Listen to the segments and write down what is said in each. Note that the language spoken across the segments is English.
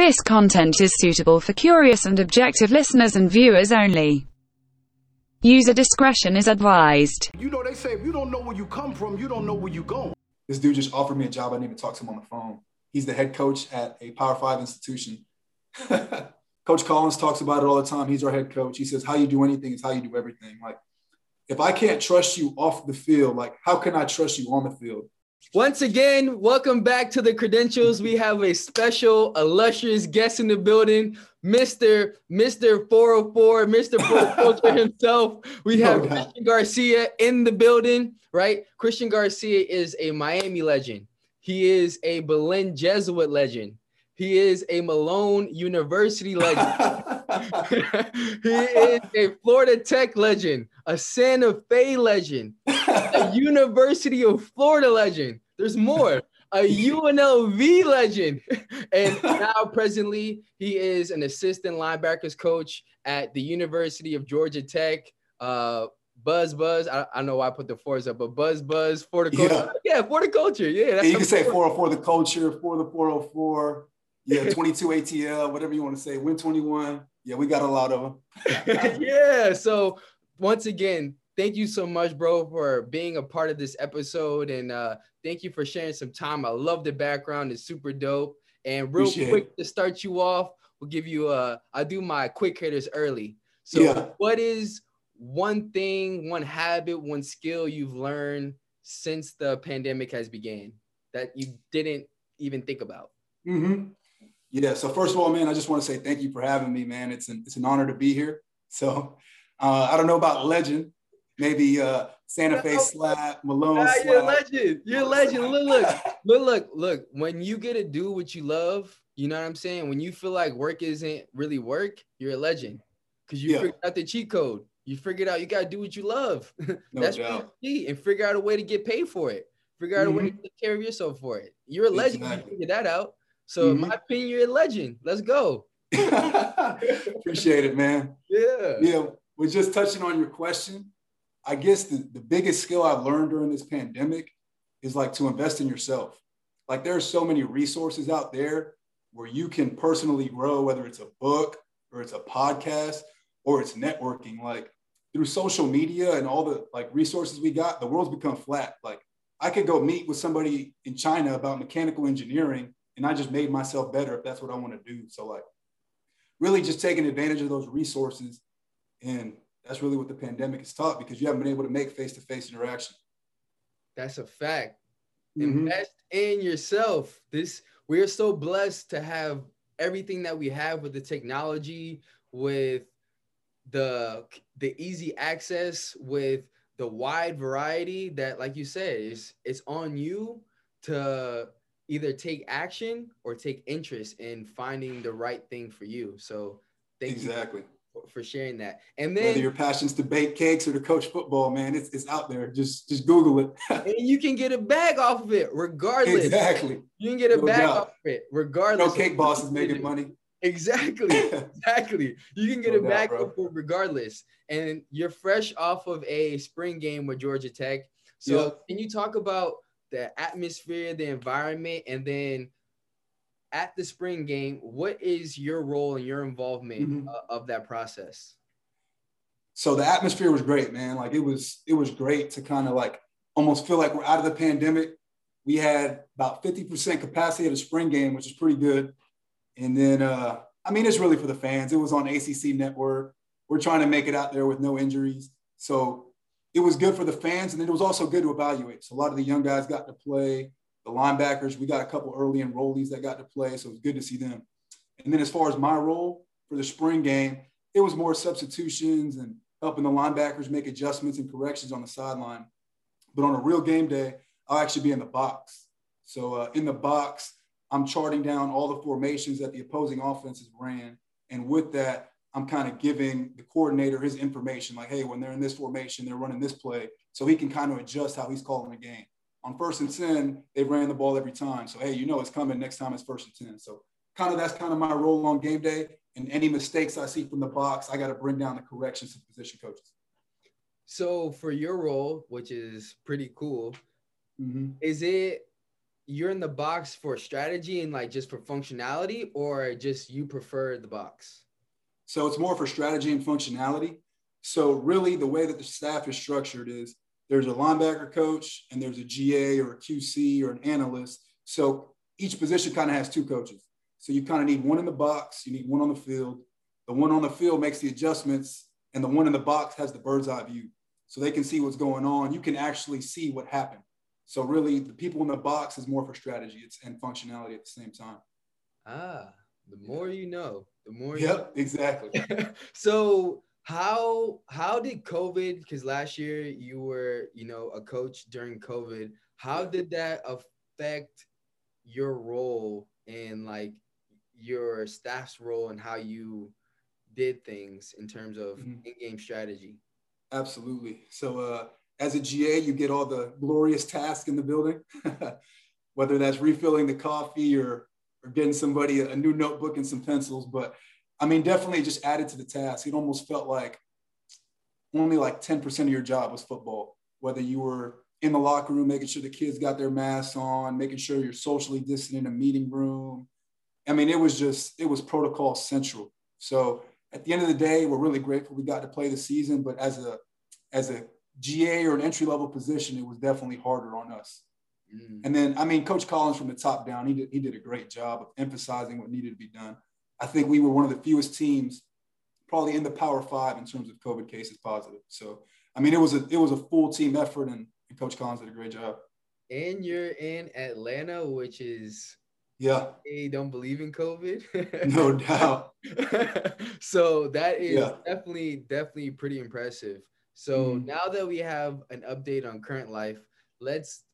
This content is suitable for curious and objective listeners and viewers only. User discretion is advised. You know, they say if you don't know where you come from, you don't know where you're going. This dude just offered me a job. I didn't even talk to him on the phone. He's the head coach at a Power Five institution. coach Collins talks about it all the time. He's our head coach. He says, "How you do anything is how you do everything." Like, if I can't trust you off the field, like, how can I trust you on the field? Once again, welcome back to the credentials. We have a special, illustrious guest in the building, Mr. Mr. 404, Mr. Culture himself. We have oh, Christian Garcia in the building, right? Christian Garcia is a Miami legend. He is a Belen Jesuit legend. He is a Malone University legend. he is a Florida Tech legend, a Santa Fe legend, a University of Florida legend. There's more. A UNLV legend. And now, presently, he is an assistant linebackers coach at the University of Georgia Tech. Uh, Buzz Buzz. I, I know why I put the fours up, but Buzz Buzz for the culture. Yeah, yeah for the culture. Yeah, that's yeah you can say 404 the culture, for the 404. Yeah, 22 ATL, whatever you want to say. Win 21. Yeah, we got a lot of them. yeah. So once again, thank you so much, bro, for being a part of this episode. And uh, thank you for sharing some time. I love the background, it's super dope. And real Appreciate quick it. to start you off, we'll give you a I do my quick hitters early. So yeah. what is one thing, one habit, one skill you've learned since the pandemic has began that you didn't even think about? Mm-hmm. Yeah. So first of all, man, I just want to say thank you for having me, man. It's an it's an honor to be here. So uh, I don't know about legend, maybe uh, Santa Fe slap, Malone. Nah, slap. You're a legend. You're a legend. Look, look, look, look, look. When you get to do what you love, you know what I'm saying. When you feel like work isn't really work, you're a legend because you yeah. figured out the cheat code. You figured out you gotta do what you love. No That's doubt. key, and figure out a way to get paid for it. Figure out mm-hmm. a way to mm-hmm. take care of yourself for it. You're a legend. Exactly. You figure that out. So, mm-hmm. in my opinion, you're a legend. Let's go. Appreciate it, man. Yeah. Yeah. We're just touching on your question. I guess the, the biggest skill I've learned during this pandemic is like to invest in yourself. Like there are so many resources out there where you can personally grow, whether it's a book or it's a podcast or it's networking. Like through social media and all the like resources we got, the world's become flat. Like I could go meet with somebody in China about mechanical engineering and I just made myself better if that's what I want to do. So like really just taking advantage of those resources. And that's really what the pandemic has taught because you haven't been able to make face-to-face interaction. That's a fact. Mm-hmm. Invest in yourself. This we are so blessed to have everything that we have with the technology, with the the easy access, with the wide variety that, like you said, is it's on you to either take action or take interest in finding the right thing for you. So thank exactly. you for sharing that. And then whether your passion's to bake cakes or to coach football, man, it's, it's out there. Just just Google it. and you can get a bag off of it regardless. Exactly. You can get a no bag doubt. off of it regardless. No cake boss is making money. Exactly. exactly. You can get no a bag off it regardless. And you're fresh off of a spring game with Georgia Tech. So yep. can you talk about the atmosphere, the environment, and then at the spring game, what is your role and your involvement mm-hmm. uh, of that process? So the atmosphere was great, man. Like it was, it was great to kind of like almost feel like we're out of the pandemic. We had about 50% capacity at a spring game, which is pretty good. And then, uh, I mean, it's really for the fans. It was on ACC network. We're trying to make it out there with no injuries. So it was good for the fans, and then it was also good to evaluate. So a lot of the young guys got to play. The linebackers, we got a couple early enrollees that got to play, so it was good to see them. And then as far as my role for the spring game, it was more substitutions and helping the linebackers make adjustments and corrections on the sideline. But on a real game day, I'll actually be in the box. So uh, in the box, I'm charting down all the formations that the opposing offenses ran. And with that, I'm kind of giving the coordinator his information, like, hey, when they're in this formation, they're running this play, so he can kind of adjust how he's calling the game. On first and ten, they ran the ball every time, so hey, you know it's coming next time. It's first and ten. So kind of that's kind of my role on game day. And any mistakes I see from the box, I got to bring down the corrections to position coaches. So for your role, which is pretty cool, mm-hmm. is it you're in the box for strategy and like just for functionality, or just you prefer the box? So it's more for strategy and functionality. So really, the way that the staff is structured is there's a linebacker coach and there's a GA or a QC or an analyst. So each position kind of has two coaches. So you kind of need one in the box, you need one on the field. The one on the field makes the adjustments, and the one in the box has the bird's eye view. So they can see what's going on. You can actually see what happened. So really, the people in the box is more for strategy it's, and functionality at the same time. Ah, the more you know, the more. Yep, you exactly. so how how did COVID? Because last year you were you know a coach during COVID. How did that affect your role and like your staff's role and how you did things in terms of mm-hmm. in-game strategy? Absolutely. So uh, as a GA, you get all the glorious tasks in the building, whether that's refilling the coffee or, or getting somebody a, a new notebook and some pencils. But I mean, definitely just added to the task. It almost felt like only like 10% of your job was football, whether you were in the locker room, making sure the kids got their masks on, making sure you're socially distant in a meeting room. I mean, it was just, it was protocol central. So at the end of the day, we're really grateful we got to play the season, but as a, as a GA or an entry level position, it was definitely harder on us. Mm. And then, I mean, Coach Collins from the top down, he did, he did a great job of emphasizing what needed to be done. I think we were one of the fewest teams, probably in the Power Five in terms of COVID cases positive. So, I mean, it was a it was a full team effort, and, and Coach Collins did a great job. And you're in Atlanta, which is yeah. They don't believe in COVID. no doubt. so that is yeah. definitely, definitely pretty impressive. So mm-hmm. now that we have an update on current life, let's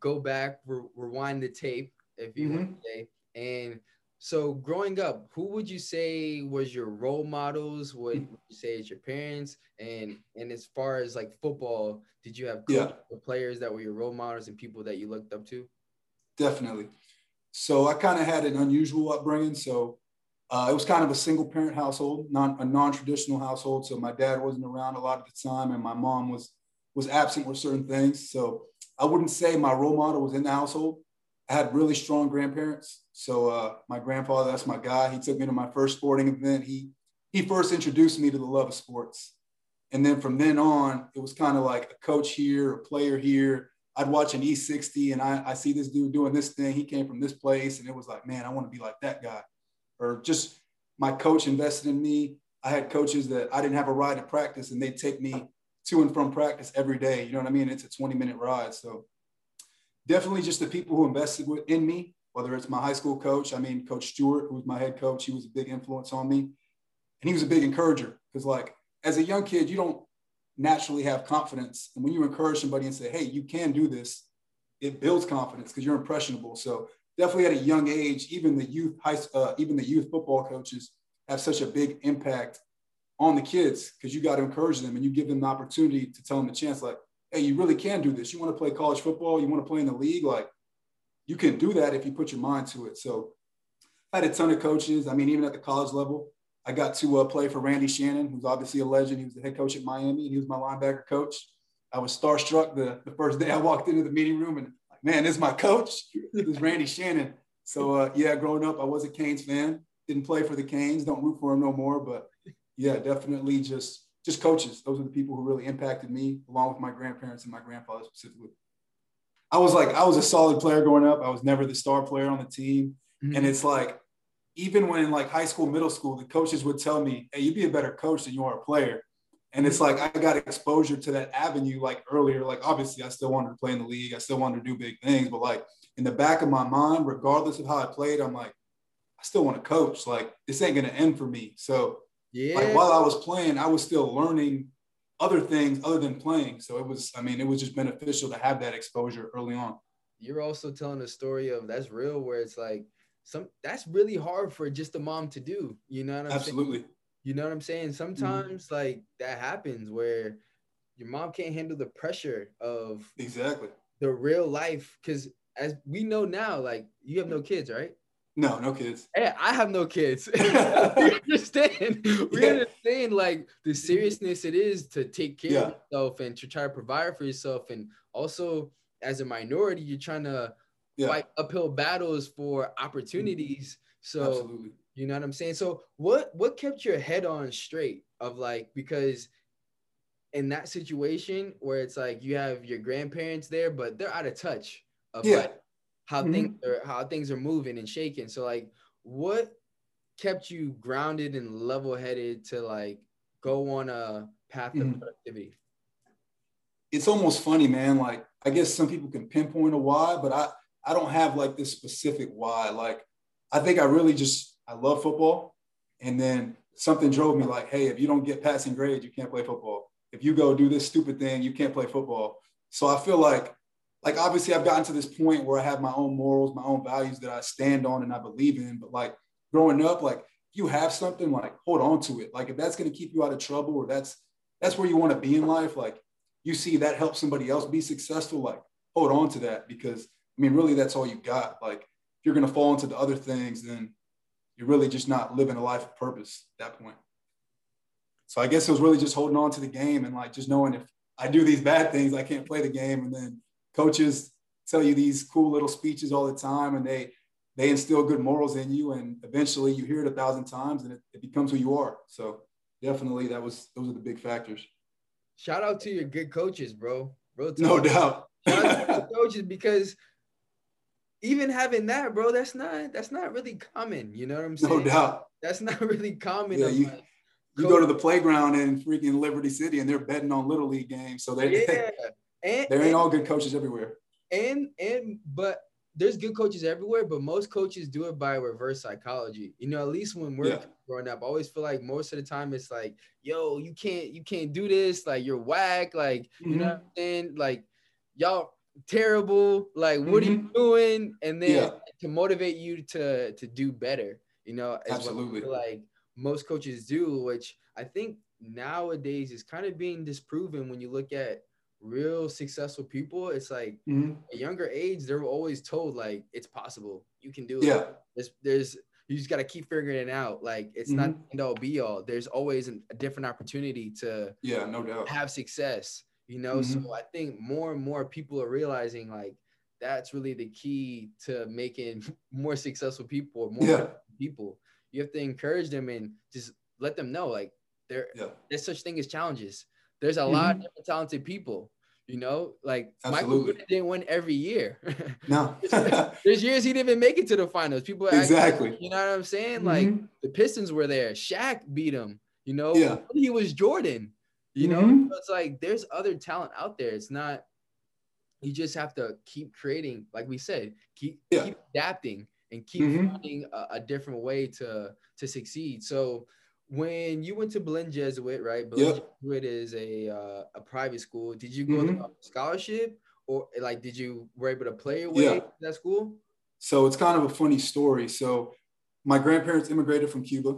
go back, re- rewind the tape, if you mm-hmm. want to say. And so growing up, who would you say was your role models? What would you say is your parents? And and as far as like football, did you have yeah. players that were your role models and people that you looked up to? Definitely. So I kind of had an unusual upbringing. So uh, it was kind of a single parent household, non a non-traditional household. So my dad wasn't around a lot of the time, and my mom was was absent with certain things. So I wouldn't say my role model was in the household. I had really strong grandparents. So uh, my grandfather, that's my guy. He took me to my first sporting event. He he first introduced me to the love of sports, and then from then on, it was kind of like a coach here, a player here. I'd watch an E60, and I, I see this dude doing this thing. He came from this place, and it was like, man, I want to be like that guy or just my coach invested in me. I had coaches that I didn't have a ride to practice and they'd take me to and from practice every day. You know what I mean? It's a 20 minute ride. So definitely just the people who invested in me, whether it's my high school coach. I mean, Coach Stewart, who was my head coach, he was a big influence on me. And he was a big encourager because, like, as a young kid, you don't naturally have confidence. And when you encourage somebody and say, hey, you can do this, it builds confidence because you're impressionable. So definitely at a young age, even the youth high, uh, even the youth football coaches have such a big impact on the kids because you got to encourage them and you give them the opportunity to tell them the chance, like, hey, you really can do this. You want to play college football, you want to play in the league, like you can do that if you put your mind to it. So I had a ton of coaches. I mean, even at the college level, I got to uh, play for Randy Shannon, who's obviously a legend. He was the head coach at Miami, and he was my linebacker coach. I was starstruck the, the first day I walked into the meeting room, and like, man, this is my coach. This is Randy Shannon. So uh, yeah, growing up, I was a Canes fan. Didn't play for the Canes. Don't root for them no more. But yeah, definitely just just coaches. Those are the people who really impacted me, along with my grandparents and my grandfather specifically. I was like, I was a solid player growing up. I was never the star player on the team. Mm-hmm. And it's like, even when in like high school, middle school, the coaches would tell me, hey, you'd be a better coach than you are a player. And it's like I got exposure to that avenue like earlier. Like obviously I still wanted to play in the league. I still wanted to do big things, but like in the back of my mind, regardless of how I played, I'm like, I still want to coach. Like this ain't gonna end for me. So yeah, like while I was playing, I was still learning other things other than playing. So it was, I mean, it was just beneficial to have that exposure early on. You're also telling a story of that's real where it's like some that's really hard for just a mom to do. You know what I'm Absolutely. saying? You know what I'm saying? Mm-hmm. Sometimes mm-hmm. like that happens where your mom can't handle the pressure of exactly the real life. Cause as we know now, like you have no kids, right? No, no kids. Hey, I have no kids. we understand. We yeah. understand like the seriousness it is to take care yeah. of yourself and to try to provide for yourself. And also as a minority, you're trying to Yeah. fight uphill battles for opportunities. So Absolutely. you know what I'm saying? So what what kept your head on straight of like because in that situation where it's like you have your grandparents there, but they're out of touch of Yeah. like how Mhm. things are how things are moving and shaking. So like what kept you grounded and level headed to like go on a path of Mhm. productivity? it's almost funny, man. Like I guess some people can pinpoint a why, but I I don't have like this specific why. Like I think I really just I love football, and then something drove me like, hey, if you don't get passing grades, you can't play football. If you go do this stupid thing, you can't play football. So I feel like like obviously I've gotten to this point where I have my own morals, my own values that I stand on and I believe in. But like growing up, like you have something, like hold on to it. Like if that's gonna keep you out of trouble or that's that's where you want to be in life, like you see that helps somebody else be successful, like hold on to that because I mean, really, that's all you got. Like, if you're going to fall into the other things, then you're really just not living a life of purpose at that point. So I guess it was really just holding on to the game and like just knowing if I do these bad things, I can't play the game. And then coaches tell you these cool little speeches all the time and they they instill good morals in you and eventually you hear it a thousand times and it, it becomes who you are. So definitely that was those are the big factors. Shout out to your good coaches, bro. Bro, No doubt. Shout out to coaches because even having that, bro, that's not that's not really common. You know what I'm saying? no doubt. That's not really common. Yeah, you- You go to the playground in freaking Liberty City and they're betting on little league games. So they yeah, and there ain't and, all good coaches everywhere. and and but there's good coaches everywhere, but most coaches do it by reverse psychology. You know, at least when we're Yeah. growing up, I always feel like most of the time it's like, yo, you can't you can't do this, like you're whack, like you know what I'm saying? Like y'all terrible, like what are you doing? And then Mm-hmm. Yeah. to motivate you to to do better, you know, Absolutely. like most coaches do, which I think nowadays is kind of being disproven when you look at real successful people. It's like Mhm. at younger age, they're always told like it's possible, you can do it. Yeah. There's there's you just gotta keep figuring it out. Like it's not Mm-hmm. the end all be all. There's always an, a different opportunity to Yeah, no doubt. have success. You know, Mhm. so I think more and more people are realizing like that's really the key to making more successful people or more Yeah. people. You have to encourage them and just let them know like there Yeah. there's such thing as challenges. There's a lot of Mhm. different talented people. You know, like Michael Absolutely. Jordan didn't win every year. No. There's years he didn't even make it to the finals. People Exactly. you know what I'm saying? Like Mhm. the Pistons were there. Shaq beat him. You know, Yeah. he was Jordan. You know, Mhm. So it's like there's other talent out there. It's not. You just have to keep creating, like we said, keep Yeah. keep adapting and keep Mhm. finding a, a different way to to succeed. So when you went to Belen Jesuit, right? Belen Yep. Jesuit is a uh, a private school. Did you go Mhm. on a scholarship or like did you were able to play your way Yeah. to that school? So it's kind of a funny story. So my grandparents immigrated from Cuba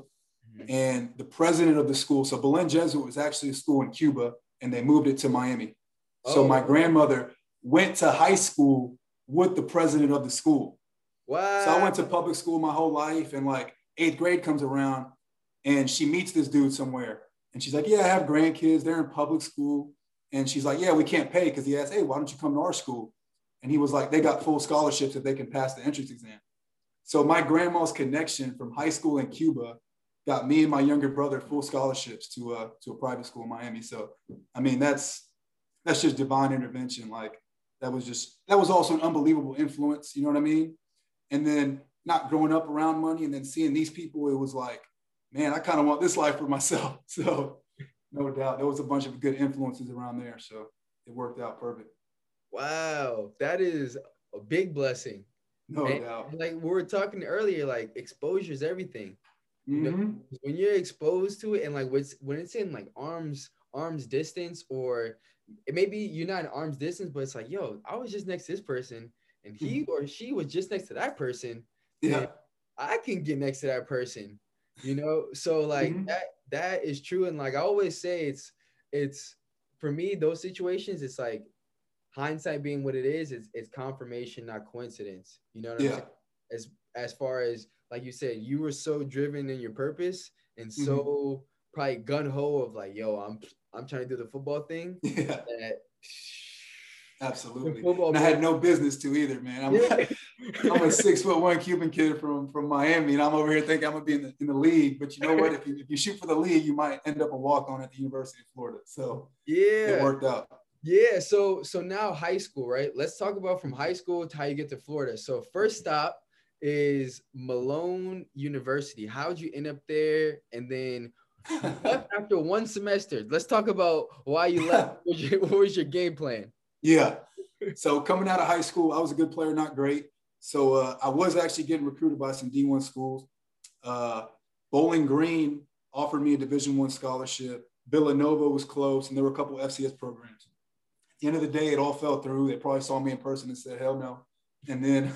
Mhm. and the president of the school, so Belen Jesuit was actually a school in Cuba and they moved it to Miami. So Oh. my grandmother went to high school with the president of the school. Wow. So I went to public school my whole life, and like eighth grade comes around, and she meets this dude somewhere, and she's like, "Yeah, I have grandkids. They're in public school," and she's like, "Yeah, we can't pay." Because he asked, "Hey, why don't you come to our school?" And he was like, "They got full scholarships if they can pass the entrance exam." So my grandma's connection from high school in Cuba got me and my younger brother full scholarships to a to a private school in Miami. So I mean, that's that's just divine intervention. Like that was just that was also an unbelievable influence. You know what I mean? And then not growing up around money and then seeing these people, it was like, man, I kind of want this life for myself. So no doubt there was a bunch of good influences around there. So it worked out perfect. Wow, that is a big blessing. No And- doubt. like we were talking earlier, like exposure is everything. You know, Mhm. when you're exposed to it, and like what's when it's in like arms arms distance, or it maybe you're not in arms distance, but it's like, yo, I was just next to this person, and he or she was just next to that person. Yeah. I can get next to that person. You know, so like Mhm. that that is true, and like I always say, it's it's for me those situations. It's like hindsight being what it is, it's, it's confirmation, not coincidence. You know what I'm Yeah. saying? As as far as like you said, you were so driven in your purpose and Mm-hmm. so probably gun ho of like, yo, I'm I'm trying to do the football thing Yeah. that Absolutely. And I had no business to either, man. I'm. I'm a six foot one Cuban kid from from Miami, and I'm over here thinking I'm gonna be in the in the league. But you know what? If you if you shoot for the league, you might end up a walk on at the University of Florida. So yeah, it worked out. Yeah. So so now high school, right? Let's talk about from high school to how you get to Florida. So first stop is Malone University. How'd you end up there? And then left after one semester. Let's talk about why you left. What was your, what was your game plan? Yeah. So coming out of high school, I was a good player, not great. So uh, I was actually getting recruited by some D1 schools. Uh, Bowling Green offered me a Division One scholarship. Villanova was close, and there were a couple FCS programs. At the end of the day, it all fell through. They probably saw me in person and said, "Hell no." And then,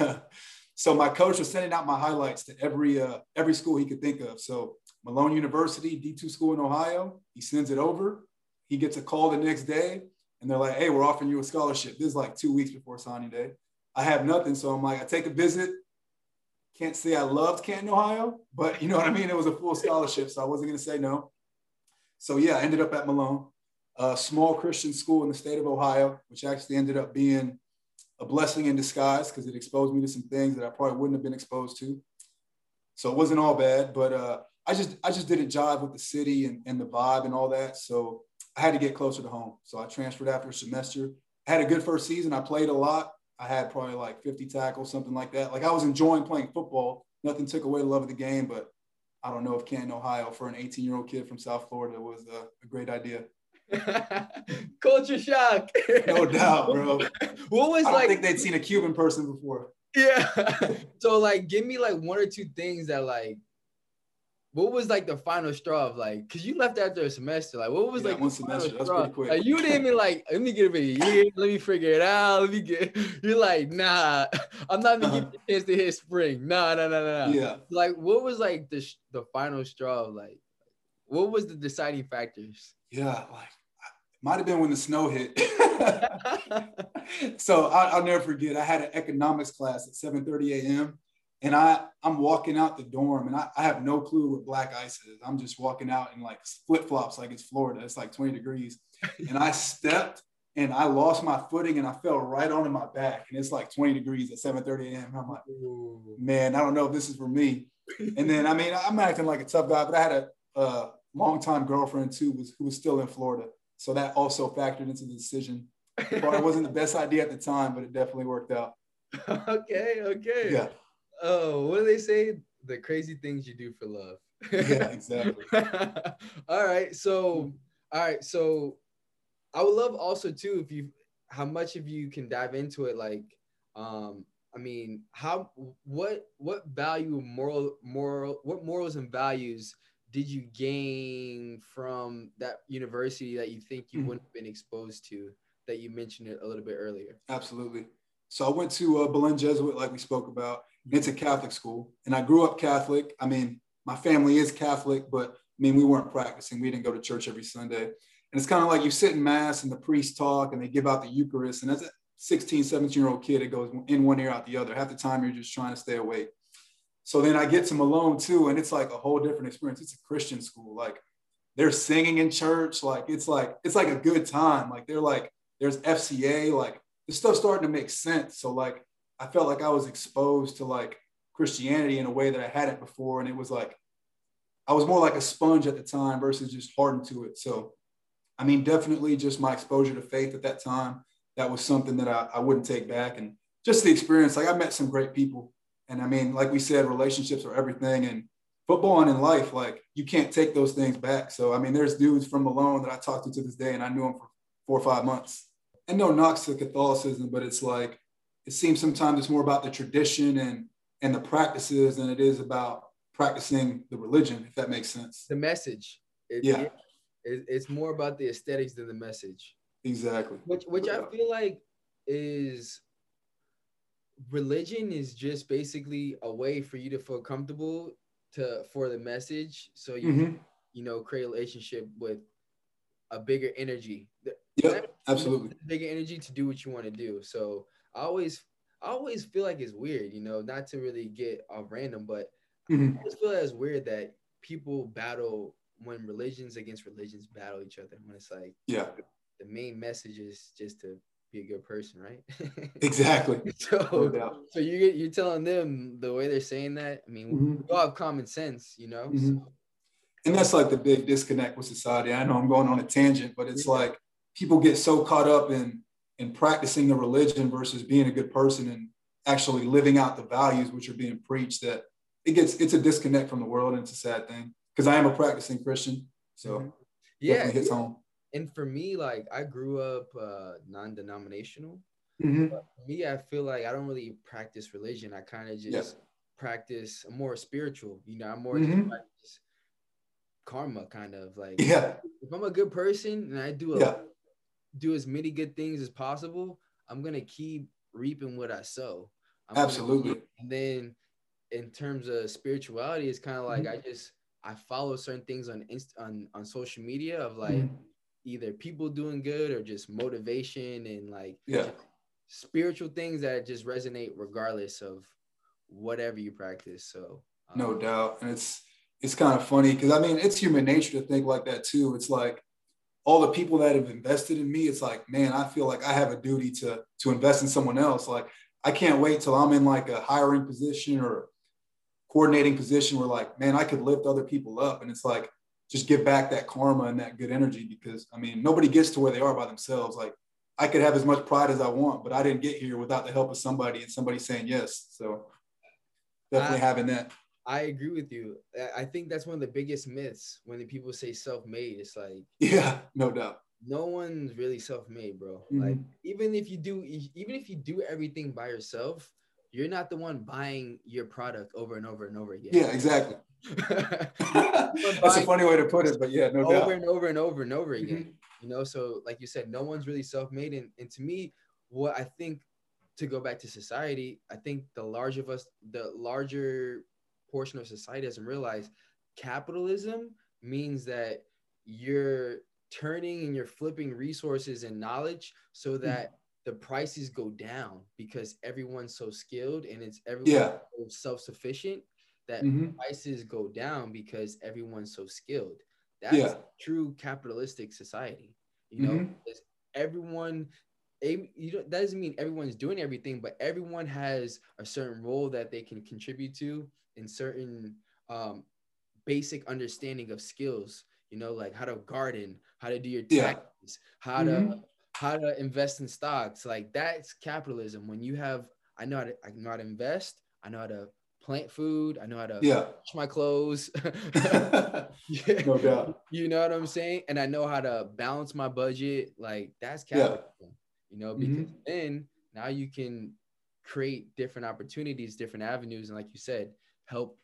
so my coach was sending out my highlights to every uh, every school he could think of. So Malone University, D2 school in Ohio. He sends it over. He gets a call the next day, and they're like, "Hey, we're offering you a scholarship." This is like two weeks before signing day. I have nothing, so I'm like, I take a visit. Can't say I loved Canton, Ohio, but you know what I mean. It was a full scholarship, so I wasn't going to say no. So yeah, I ended up at Malone, a small Christian school in the state of Ohio, which actually ended up being a blessing in disguise because it exposed me to some things that I probably wouldn't have been exposed to. So it wasn't all bad, but uh, I just I just didn't jive with the city and, and the vibe and all that. So I had to get closer to home. So I transferred after a semester. I had a good first season. I played a lot. I had probably like 50 tackles, something like that. Like I was enjoying playing football. Nothing took away the love of the game, but I don't know if Canton, Ohio, for an 18 year old kid from South Florida was a, a great idea. Culture shock. No doubt, bro. What was I like? think they'd seen a Cuban person before. yeah. so like, give me like one or two things that like. What was like the final straw of like? Cause you left after a semester. Like, what was Yeah, like one semester. That's straw? pretty quick. Like, you didn't even like. Let me get it a year. Let me figure it out. Let me get. You're like, nah. I'm not gonna uh-huh. give you a chance to hit spring. Nah, nah, nah, nah. Yeah. Like, what was like the the final straw of like? What was the deciding factors? Yeah. Like, might have been when the snow hit. so I, I'll never forget. I had an economics class at 7:30 a.m. and I I'm walking out the dorm and I, I have no clue what black ice is. I'm just walking out in like flip flops like it's Florida. It's like 20 degrees, and I stepped and I lost my footing and I fell right onto my back and it's like 20 degrees at 7:30 a.m. I'm like, man, I don't know if this is for me. And then I mean I'm acting like a tough guy, but I had a, a longtime girlfriend too was who was still in Florida, so that also factored into the decision. It wasn't the best idea at the time, but it definitely worked out. okay, okay. Yeah, Oh, what do they say? The crazy things you do for love. yeah, exactly. all right. So, all right. So, I would love also too if you how much of you can dive into it. Like, um, I mean, how what what value moral moral what morals and values did you gain from that university that you think you Mhm. wouldn't have been exposed to that you mentioned it a little bit earlier? Absolutely. So I went to uh, Belen Jesuit, like we spoke about. It's a Catholic school, and I grew up Catholic. I mean, my family is Catholic, but I mean, we weren't practicing. We didn't go to church every Sunday. And it's kind of like you sit in mass and the priest talk and they give out the Eucharist. And as a 16, 17 year old kid, it goes in one ear out the other. Half the time you're just trying to stay awake. So then I get to Malone too, and it's like a whole different experience. It's a Christian school. Like they're singing in church. Like it's like, it's like a good time. Like they're like, there's FCA, like the stuff's starting to make sense. So like I felt like I was exposed to like Christianity in a way that I hadn't before. And it was like I was more like a sponge at the time versus just hardened to it. So I mean, definitely just my exposure to faith at that time. That was something that I, I wouldn't take back. And just the experience, like I met some great people. And I mean, like we said, relationships are everything. And football and in life, like you can't take those things back. So I mean, there's dudes from Malone that I talked to to this day, and I knew them for four or five months. And no knocks to Catholicism, but it's like it seems sometimes it's more about the tradition and and the practices than it is about practicing the religion, if that makes sense. The message. It- Yeah. it- it's more about the aesthetics than the message. Exactly. which which I feel like is religion is just basically a way for you to feel comfortable to for the message so you Mhm. you know create a relationship with a bigger energy Yep, absolutely. bigger energy to do what you want to do so I always I always feel like it's weird you know not to really get off random but Mhm. I just feel that it's weird that people battle when religions against religions battle each other when it's like Yeah. the main message is just to be a good person, right? exactly. so, No so you you're telling them the way they're saying that. I mean, Mhm. we all have common sense, you know. Mhm. So, And that's like the big disconnect with society. I know I'm going on a tangent, but it's Yeah. like people get so caught up in in practicing the religion versus being a good person and actually living out the values which are being preached that it gets it's a disconnect from the world and it's a sad thing because I am a practicing Christian. So Mhm. yeah, definitely hits home. and for me, like I grew up uh, non-denominational. Mhm. For me, I feel like I don't really practice religion. I kind of just Yeah. practice more spiritual. You know, I'm more Mhm. just karma, kind of like Yeah. if I'm a good person and I do a, Yeah. Do as many good things as possible, I'm gonna keep reaping what I sow. I'm Absolutely. and then in terms of spirituality, it's kind of like Mhm. I just I follow certain things on inst- on on social media of like Mhm. either people doing good or just motivation and like Yeah. spiritual things that just resonate regardless of whatever you practice. So um, No doubt. And it's it's kind of funny because I mean it's human nature to think like that too. It's like all the people that have invested in me, it's like, man, I feel like I have a duty to to invest in someone else. Like I can't wait till I'm in like a hiring position or coordinating position where like, man, I could lift other people up. And it's like just give back that karma and that good energy because I mean nobody gets to where they are by themselves. Like I could have as much pride as I want, but I didn't get here without the help of somebody and somebody saying yes. So definitely I- having that. I agree with you. I- think that's one of the biggest myths when the people say self-made. It's like Yeah, no doubt. no one's really self-made, bro. Mhm. Like even if you do, even if you do everything by yourself, you're not the one buying your product over and over and over again. Yeah, exactly. That's a funny way to put it, but yeah, no over doubt. and over and over and over Mhm. again. You know, so like you said, no one's really self-made. And, and to me, what I think to go back to society, I think the larger of us, the larger portion of society doesn't realize capitalism means that you're turning and you're flipping resources and knowledge so that the prices go down because everyone's so skilled and it's everyone Yeah. so self-sufficient that Mhm. prices go down because everyone's so skilled. That's Yeah. true capitalistic society. You know, Mhm. everyone, you know, that doesn't mean everyone's doing everything, but everyone has a certain role that they can contribute to in certain um, basic understanding of skills. You know, like how to garden, how to do your Yeah. taxes, how to Mhm. how to invest in stocks. Like that's capitalism. When you have, I know how to, I know how to invest. I know how to plant food. I know how to Yeah. wash my clothes. Yeah. no doubt. You know what I'm saying? And I know how to balance my budget. Like that's Yeah. Mm-hmm. you know, because then now you can create different opportunities, different avenues, and like you said, help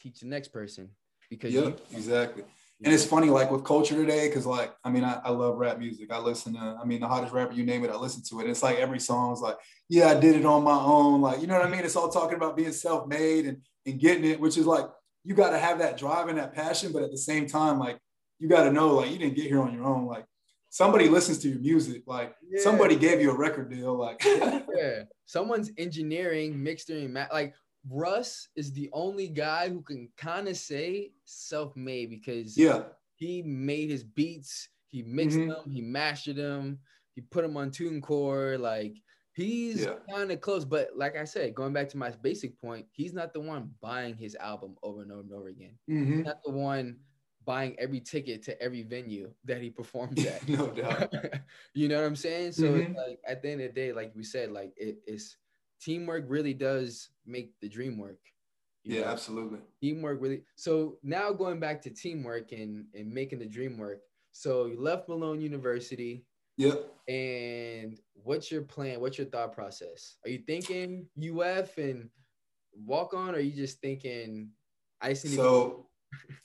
teach the next person. Because Yeah, you, exactly. And it's funny, like with culture today, because like, I mean, I, I love rap music. I listen to, I mean, the hottest rapper, you name it, I listen to it. It's like every song's like, yeah, I did it on my own. Like, you know what I mean? It's all talking about being self-made and, and getting it, which is like, you got to have that drive and that passion. But at the same time, like, you got to know, like, you didn't get here on your own. Like, somebody listens to your music. Like, Yeah. somebody gave you a record deal. Like, yeah, someone's engineering, mixing, like Russ is the only guy who can kind of say self-made because yeah, he made his beats, he mixed Mhm. them, he mastered them, he put them on TuneCore. Like he's Yeah. kind of close, but like I said, going back to my basic point, he's not the one buying his album over and over and over again. Mhm. He's not the one buying every ticket to every venue that he performs at. no doubt. you know what I'm saying? So Mhm. like at the end of the day, like we said, like it, it's teamwork really does make the dream work. Yeah, know? absolutely. teamwork really so now going back to teamwork and and making the dream work so you left malone university Yep. and what's your plan what's your thought process are you thinking uf and walk on or are you just thinking i to So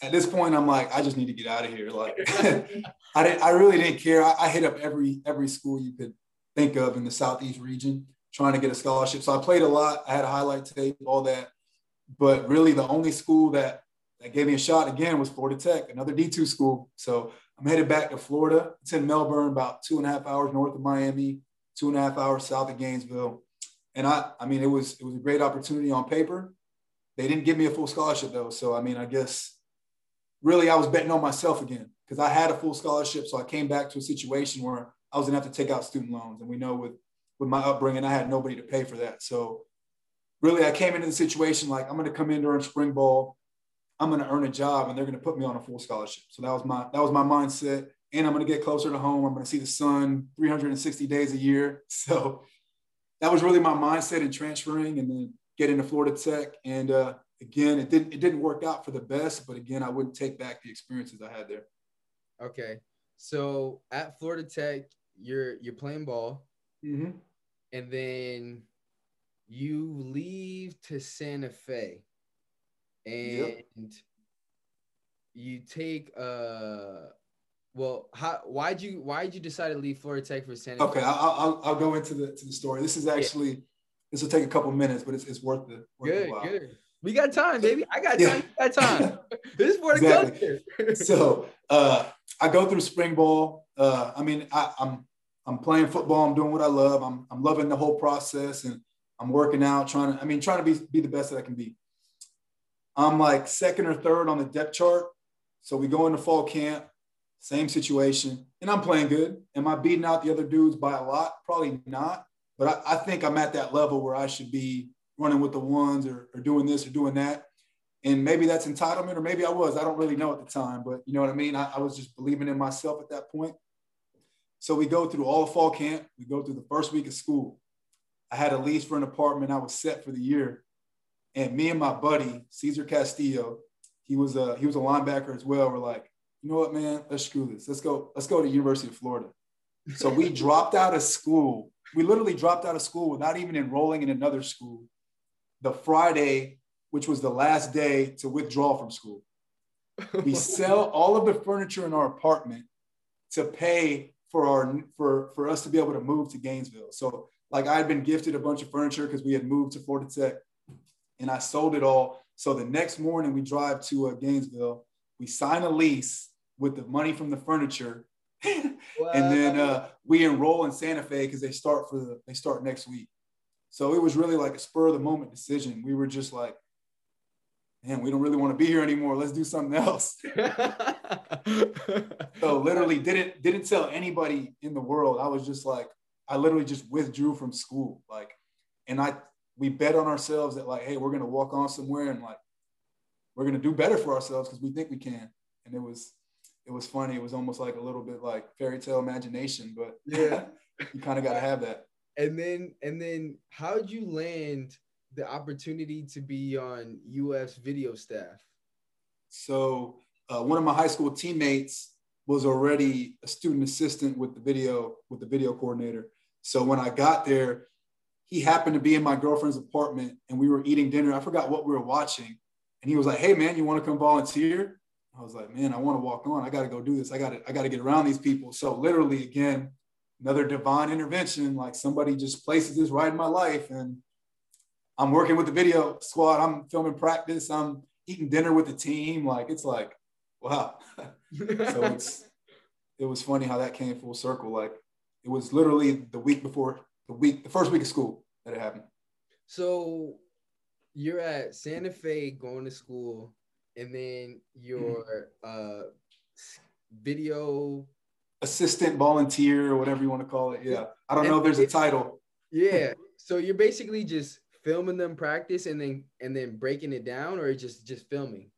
at this point, I'm like, I just need to get out of here. Like, I didn't, I really didn't care. I, I hit up every every school you could think of in the southeast region, trying to get a scholarship. So I played a lot. I had a highlight tape, all that. But really, the only school that that gave me a shot again was Florida Tech, another D2 school. So I'm headed back to Florida. It's in Melbourne, about two and a half hours north of Miami, two and a half hours south of Gainesville. And I, I mean, it was it was a great opportunity on paper. They didn't give me a full scholarship though. So I mean, I guess really I was betting on myself again because I had a full scholarship. So I came back to a situation where I was gonna have to take out student loans. And we know with with my upbringing, I had nobody to pay for that. So really, I came into the situation like I'm to come in during spring ball. I'm to earn a job, and they're to put me on a full scholarship. So that was my that was my mindset. And I'm to get closer to home. I'm to see the sun 360 days a year. So that was really my mindset in transferring and then getting to Florida Tech. And uh, again, it didn't it didn't work out for the best, but again, I wouldn't take back the experiences I had there. Okay, so at Florida Tech, you're you're playing ball, Mm-hmm. and then you leave to Santa Fe, and Yep. you take uh, well, how why'd you why'd you decide to leave Florida Tech for Santa Okay, Fe? I'll, I'll I'll go into the to the story. This is actually this will take a couple minutes, but it's, it's worth it. Worth the Good, while. good. We got time, baby. I got Yeah. time. You got time. this is for the Exactly. culture. so uh, I go through spring ball. Uh, I mean, I, I'm I'm playing football. I'm doing what I love. I'm I'm loving the whole process, and I'm working out, trying to. I mean, trying to be be the best that I can be. I'm like second or third on the depth chart. So we go into fall camp, same situation, and I'm playing good. Am I beating out the other dudes by a lot? Probably not. But I, I think I'm at that level where I should be running with the ones or, or doing this or doing that. And maybe that's entitlement or maybe i was i don't really know at the time but you know what i mean? I, I, was just believing in myself at that point. So we go through all of fall camp. We go through the first week of school. I had a lease for an apartment. I was set for the year. And me and my buddy cesar castillo he was a he was a linebacker as well. We're like you know what man? Let's screw this. Let's go let's go to university of florida. So we dropped out of school. We literally dropped out of school without even enrolling in another school the friday which was the last day to withdraw from school. We sell all of the furniture in our apartment to pay for our for for us to be able to move to Gainesville. So like I had been gifted a bunch of furniture because we had moved to Florida Tech, and I sold it all. So the next morning we drive to uh, Gainesville. We sign a lease with the money from the furniture, and then uh, we enroll in Santa Fe because they start for the they start next week. So it was really like a spur of the moment decision. We were just like, man, we don't really want to be here anymore. Let's do something else. so literally didn't didn't tell anybody in the world. I was just like, I literally just withdrew from school. Like, and I we bet on ourselves that like, hey, we're gonna walk on somewhere and like we're gonna do better for ourselves because we think we can. And it was it was funny. It was almost like a little bit like fairy tale imagination, but Yeah. you kind of gotta have that. And then and then how'd you land the opportunity to be on UF's video staff? So uh, one of my high school teammates was already a student assistant with the video with the video coordinator. So when I got there, he happened to be in my girlfriend's apartment and we were eating dinner. I forgot what we were watching, and he was like, "Hey man, you want to come volunteer?" I was like, "Man, I want to walk on. I got to go do this. I got to I got to get around these people." So literally, again, another divine intervention. Like somebody just places this right in my life, and I'm working with the video squad. I'm filming practice. I'm eating dinner with the team. Like it's like, wow. so it's it was funny how that came full circle. Like it was literally the week before the week, the first week of school that it happened. So you're at Santa Fe going to school, and then your uh, video. Assistant volunteer or whatever you want to call it. Yeah. I don't know if there's a title. Yeah. So you're basically just filming them practice and then and then breaking it down, or just just filming.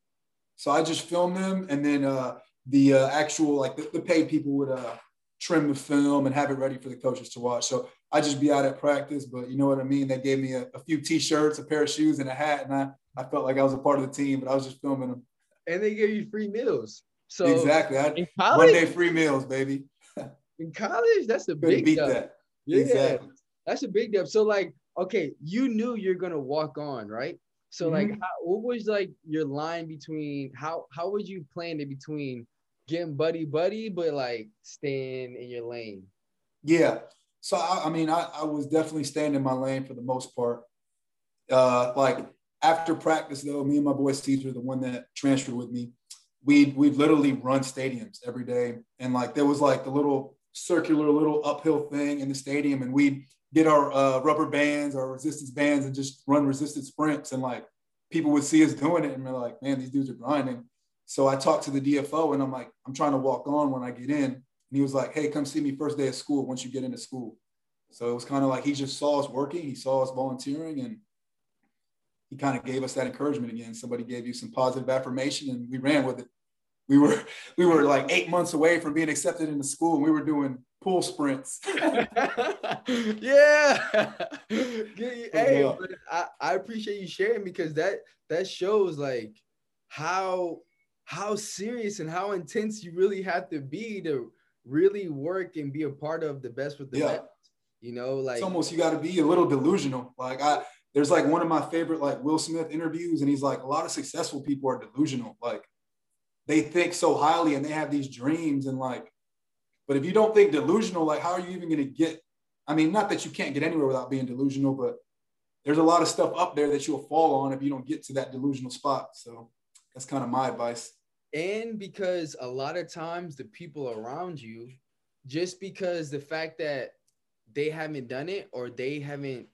So I just filmed them and then uh the uh, actual like the, the paid people would uh trim the film and have it ready for the coaches to watch. So I just be out at practice, but you know what I mean? They gave me a, a few t-shirts, a pair of shoes, and a hat, and I, I felt like I was a part of the team, but I was just filming them. And they gave you free meals. So exactly. I, in one day free meals, baby. in college, that's a Couldn't big beat deal. that. Yeah, Exactly. that's a big deal. So like, okay, you knew you're gonna walk on, right? So like, Mhm. how, what was like your line between how how would you plan it between getting buddy buddy, but like staying in your lane? Yeah. So I, I mean, I, I was definitely staying in my lane for the most part. Uh, like after practice, though, me and my boy Caesar, the one that transferred with me, we'd we'd literally run stadiums every day, and like there was like the little circular little uphill thing in the stadium, and we'd get our uh, rubber bands, our resistance bands, and just run resistance sprints, and like people would see us doing it, and they're like, "Man, these dudes are grinding." So I talked to the DFO, and I'm like, "I'm trying to walk on when I get in." And he was like, hey, come see me first day of school once you get into school. So it was kind of like he just saw us working, he saw us volunteering, and he kind of gave us that encouragement again. Somebody gave you some positive affirmation, and we ran with it. We were we were like eight months away from being accepted into school, and we were doing pool sprints. yeah. hey, I, I appreciate you sharing because that that shows like how how serious and how intense you really have to be to really work and be a part of the best with the yeah. best. You know, like it's almost you got to be a little delusional. Like I, there's like one of my favorite like Will Smith interviews, and he's like, a lot of successful people are delusional. Like they think so highly and they have these dreams, and like, but if you don't think delusional, like how are you even to get? I mean, not that you can't get anywhere without being delusional, but there's a lot of stuff up there that you'll fall on if you don't get to that delusional spot. So that's kind of my advice. And because a lot of times the people around you, just because the fact that they haven't done it or they haven't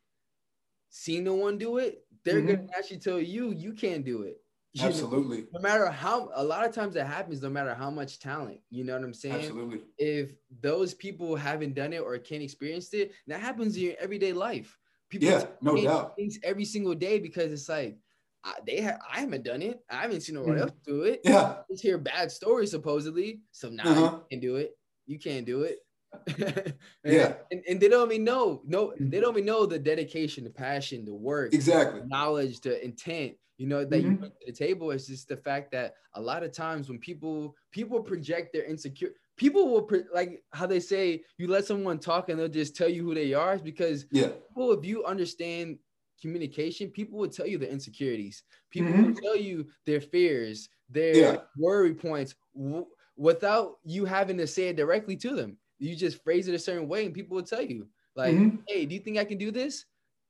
seen no one do it, they're mm-hmm. gonna actually tell you you can't do it. You Absolutely. Know? No matter how a lot of times that happens, no matter how much talent, you know what I'm saying? Absolutely. If those people haven't done it or can't experience it, that happens in your everyday life. People yeah, no doubt. Things every single day because it's like I, they have I haven't done it. I haven't seen no one mm-hmm. else do it. Yeah. Just hear bad stories supposedly. So now uh-huh. you can do it. You can't do it. Yeah. And, and they don't even know, no, they don't even know the dedication, the passion, the work, exactly, the knowledge, the intent, you know, that mm-hmm. you bring to the table. It's just the fact that a lot of times when people people project their insecure, people will pre- like how they say you let someone talk and they'll just tell you who they are. Because yeah, people, if you understand communication, people will tell you their insecurities. People mm-hmm. will tell you their fears, their yeah. worry points w- without you having to say it directly to them. You just phrase it a certain way, and people will tell you, like, mm-hmm. "Hey, do you think I can do this?"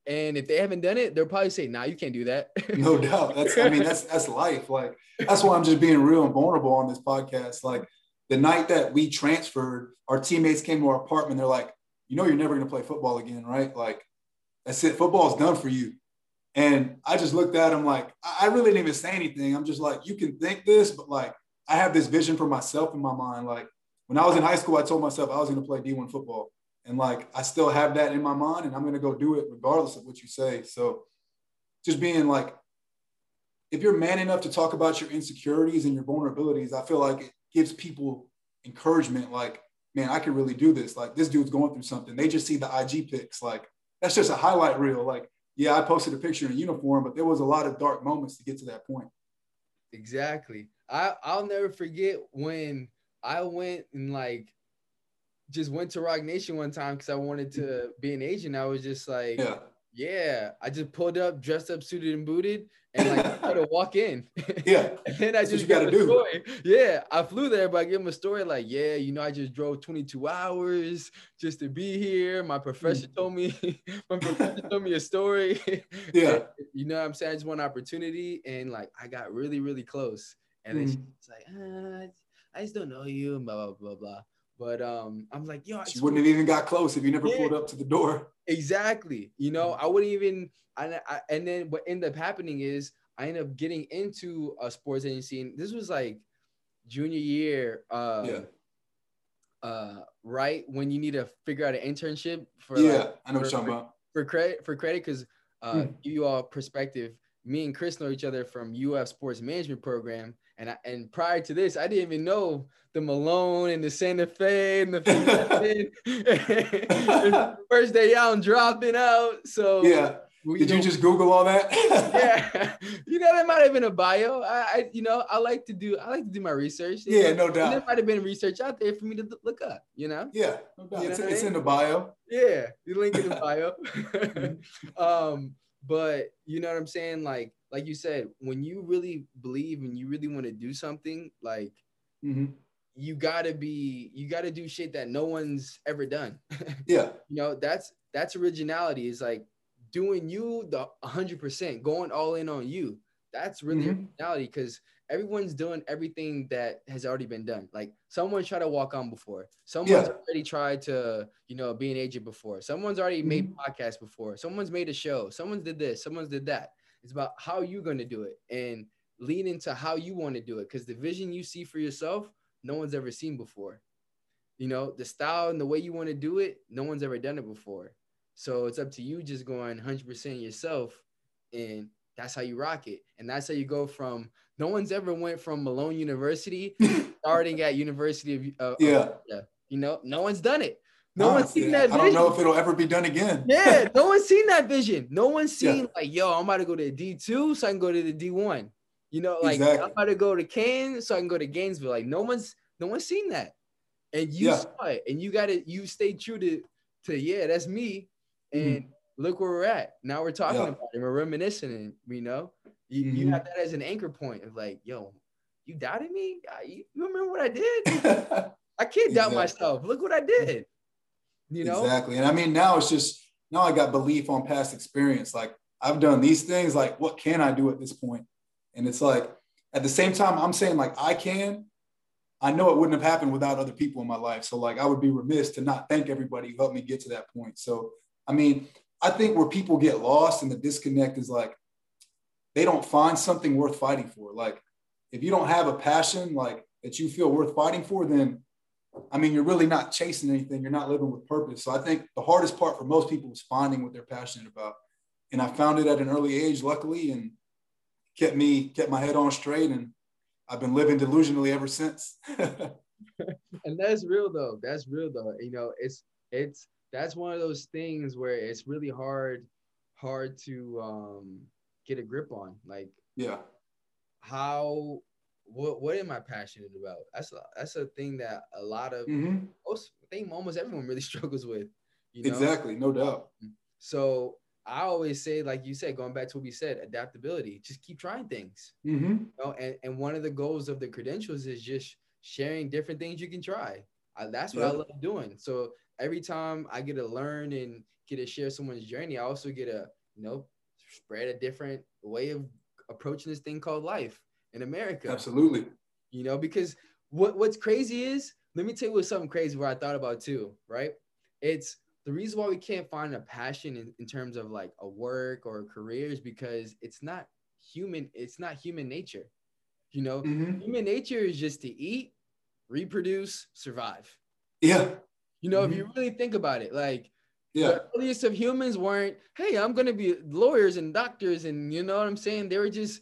And if they haven't done it, they'll probably say, "Nah, you can't do that." no doubt. That's I mean, that's that's life. Like that's why I'm just being real and vulnerable on this podcast. Like the night that we transferred, our teammates came to our apartment. They're like, "You know, you're never gonna play football again, right?" Like that's it. Football's done for you. And I just looked at him like, I really didn't even say anything. I'm just like, you can think this, but like, I have this vision for myself in my mind. Like, when I was in high school, I told myself I was going to play D1 football. And like, I still have that in my mind and I'm going to go do it regardless of what you say. So just being like, if you're man enough to talk about your insecurities and your vulnerabilities, I feel like it gives people encouragement. Like, man, I can really do this. Like, this dude's going through something. They just see the IG pics. Like, that's just a highlight reel. Like, yeah, I posted a picture in uniform, but there was a lot of dark moments to get to that point. Exactly. I, I'll never forget when I went and like just went to Roc Nation one time because I wanted to be an agent. I was just like, yeah. Yeah, I just pulled up, dressed up, suited and booted, and like try to walk in. Yeah, and then I That's just got to do. Story. Yeah, I flew there, but I give him a story like, yeah, you know, I just drove 22 hours just to be here. My professor told me, my professor told me a story. Yeah, and, you know, what I'm saying, I just want opportunity, and like I got really, really close, and then mm. she's like, uh, I just don't know you, blah blah blah blah. But um, I'm like, yo, she wouldn't have even got close if you never yeah. pulled up to the door. Exactly. You know, I wouldn't even. I, I, and then what ended up happening is I ended up getting into a sports agency, and this was like junior year. Uh, yeah. Uh, right when you need to figure out an internship for yeah, like, I know for, what you're talking about for credit for credit because uh, hmm. give you all perspective. Me and Cris know each other from UF Sports Management Program, and I, and prior to this, I didn't even know the Malone and the Santa Fe and the first day out and dropping out. So yeah. We, Did you, know, just Google all that? yeah, you know that might have been a bio. I, I, you know, I like to do, I like to do my research. Yeah, no doubt. there might have been research out there for me to look up. You know? Yeah, no doubt. You know it's, it's in the bio. Yeah, the link in the bio. um, but you know what I'm saying? Like, like you said, when you really believe and you really want to do something, like mm-hmm. you gotta be, you gotta do shit that no one's ever done. yeah. You know, that's that's originality. Is like doing you the hundred percent, going all in on you. That's really mm-hmm. originality because everyone's doing everything that has already been done. Like someone's tried to walk on before. Someone's yeah. already tried to, you know, be an agent before. Someone's already mm-hmm. made podcasts before. Someone's made a show. Someone's did this. Someone's did that. It's about how you're going to do it and lean into how you want to do it. Because the vision you see for yourself, no one's ever seen before. You know, the style and the way you want to do it, no one's ever done it before. So it's up to you just going 100% yourself, and that's how you rock it. And that's how you go from no one's ever went from Malone University starting at University of uh, Yeah. yeah. You know, no one's done it. No one's seen yeah, that I don't know if it'll ever be done again. yeah, no one's seen that vision. No one's Yeah. seen like, yo, I'm about to go to D2 so I can go to the D1. You know, like Exactly. I'm about to go to Kane so I can go to Gainesville. Like no one's no one's seen that. And you Yeah. saw it and you gotta you stay true to to yeah, that's me. Mhm. And look where we're at. Now we're talking Yeah. about it. We're reminiscing you know, you, you Mhm. have that as an anchor point of like, yo, you doubted me? You, you remember what I did? I can't doubt Exactly. myself. Look what I did. You know? Exactly. And I mean, now it's just now I got belief on past experience. Like I've done these things. Like, what can I do at this point? And it's like at the same time, I'm saying like I can. I know it wouldn't have happened without other people in my life. So like I would be remiss to not thank everybody who helped me get to that point. So I mean, I think where people get lost and the disconnect is like they don't find something worth fighting for. Like if you don't have a passion like that you feel worth fighting for, then I mean, you're really not chasing anything. You're not living with purpose. So I think the hardest part for most people is finding what they're passionate about. And I found it at an early age, luckily, and kept me kept my head on straight. And I've been living delusionally ever since. and that's real though that's real though you know it's it's that's one of those things where it's really hard hard to um get a grip on like yeah. how what what am i passionate about that's a, that's a thing that a lot of hmm most i think almost everyone really struggles with you know Exactly. No doubt. so i always say like you said going back to what we said adaptability just keep trying things hmm you know? and, and one of the goals of the credentials is just sharing different things you can try I, that's what i love doing so every time i get to learn and get to share someone's journey i also get to you know spread a different way of approaching this thing called life in america. Absolutely. you know because what what's crazy is let me tell you what's something crazy where i thought about too right? It's the reason why we can't find a passion in, in terms of like a work or a career is because it's not human it's not human nature. You know hmm human nature is just to eat reproduce survive. Yeah. You know if mm-hmm. you really think about it like Yeah. the earliest of humans weren't, hey, I'm gonna be lawyers and doctors, and you know what I'm saying? They were just,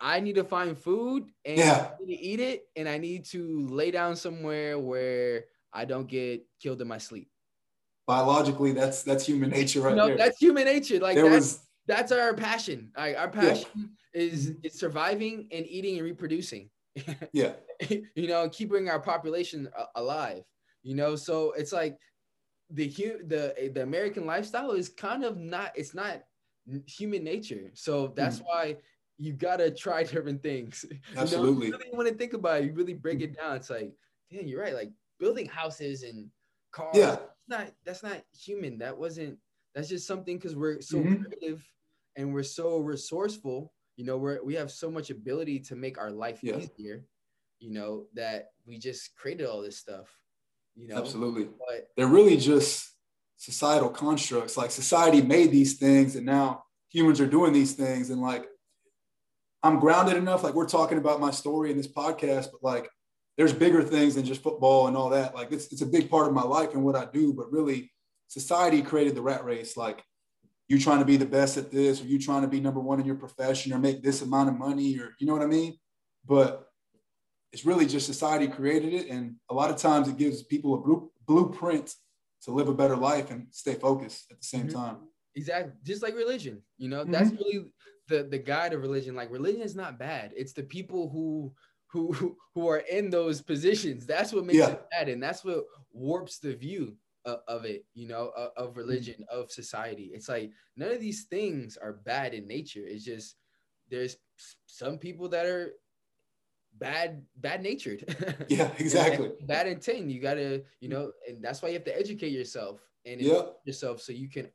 I need to find food and Yeah. I need to eat it, and I need to lay down somewhere where I don't get killed in my sleep. Biologically, that's that's human nature right you know, there. that's human nature. Like there that's was that's our passion. Like, our passion is mm-hmm. is surviving and eating and reproducing. yeah. you know, keeping our population alive. You know, so it's like the hu- the eh, the American lifestyle is kind of not. It's not human nature. So that's hmm. why you gotta try different things. You know, Absolutely. you really want to think about it. You really break hmm. it down. It's like, damn, you're right. Like building houses and cars. Yeah. That's not that's not human. That wasn't. That's just something because we're so Mhm. creative and we're so resourceful. You know, we're we have so much ability to make our life Yeah. easier. You know that we just created all this stuff. You know, Absolutely. but they're really just societal constructs. Like society made these things, and now humans are doing these things. And like, I'm grounded enough. Like we're talking about my story in this podcast, but like, there's bigger things than just football and all that. Like it's it's a big part of my life and what I do. But really, society created the rat race. Like you trying to be the best at this, or you trying to be number one in your profession, or make this amount of money, or you know what I mean. But it's really just society created it, and a lot of times it gives people a blue, blueprint to live a better life and stay focused at the same Mhm. time. exactly just like religion. You know, Mm-hmm. that's really the the guide of religion. Like religion is not bad. It's the people who who who- are in those positions. That's what makes Yeah. it bad, and that's what warps the view of, of it. You know, of, Mm-hmm. of religion, of society. It's like none of these things are bad in nature. It's just there's some people that are bad bad natured. Yeah, exactly. Mm-hmm. bad intent. You gotta, you know, and that's why you have to educate yourself and inform yourself so you can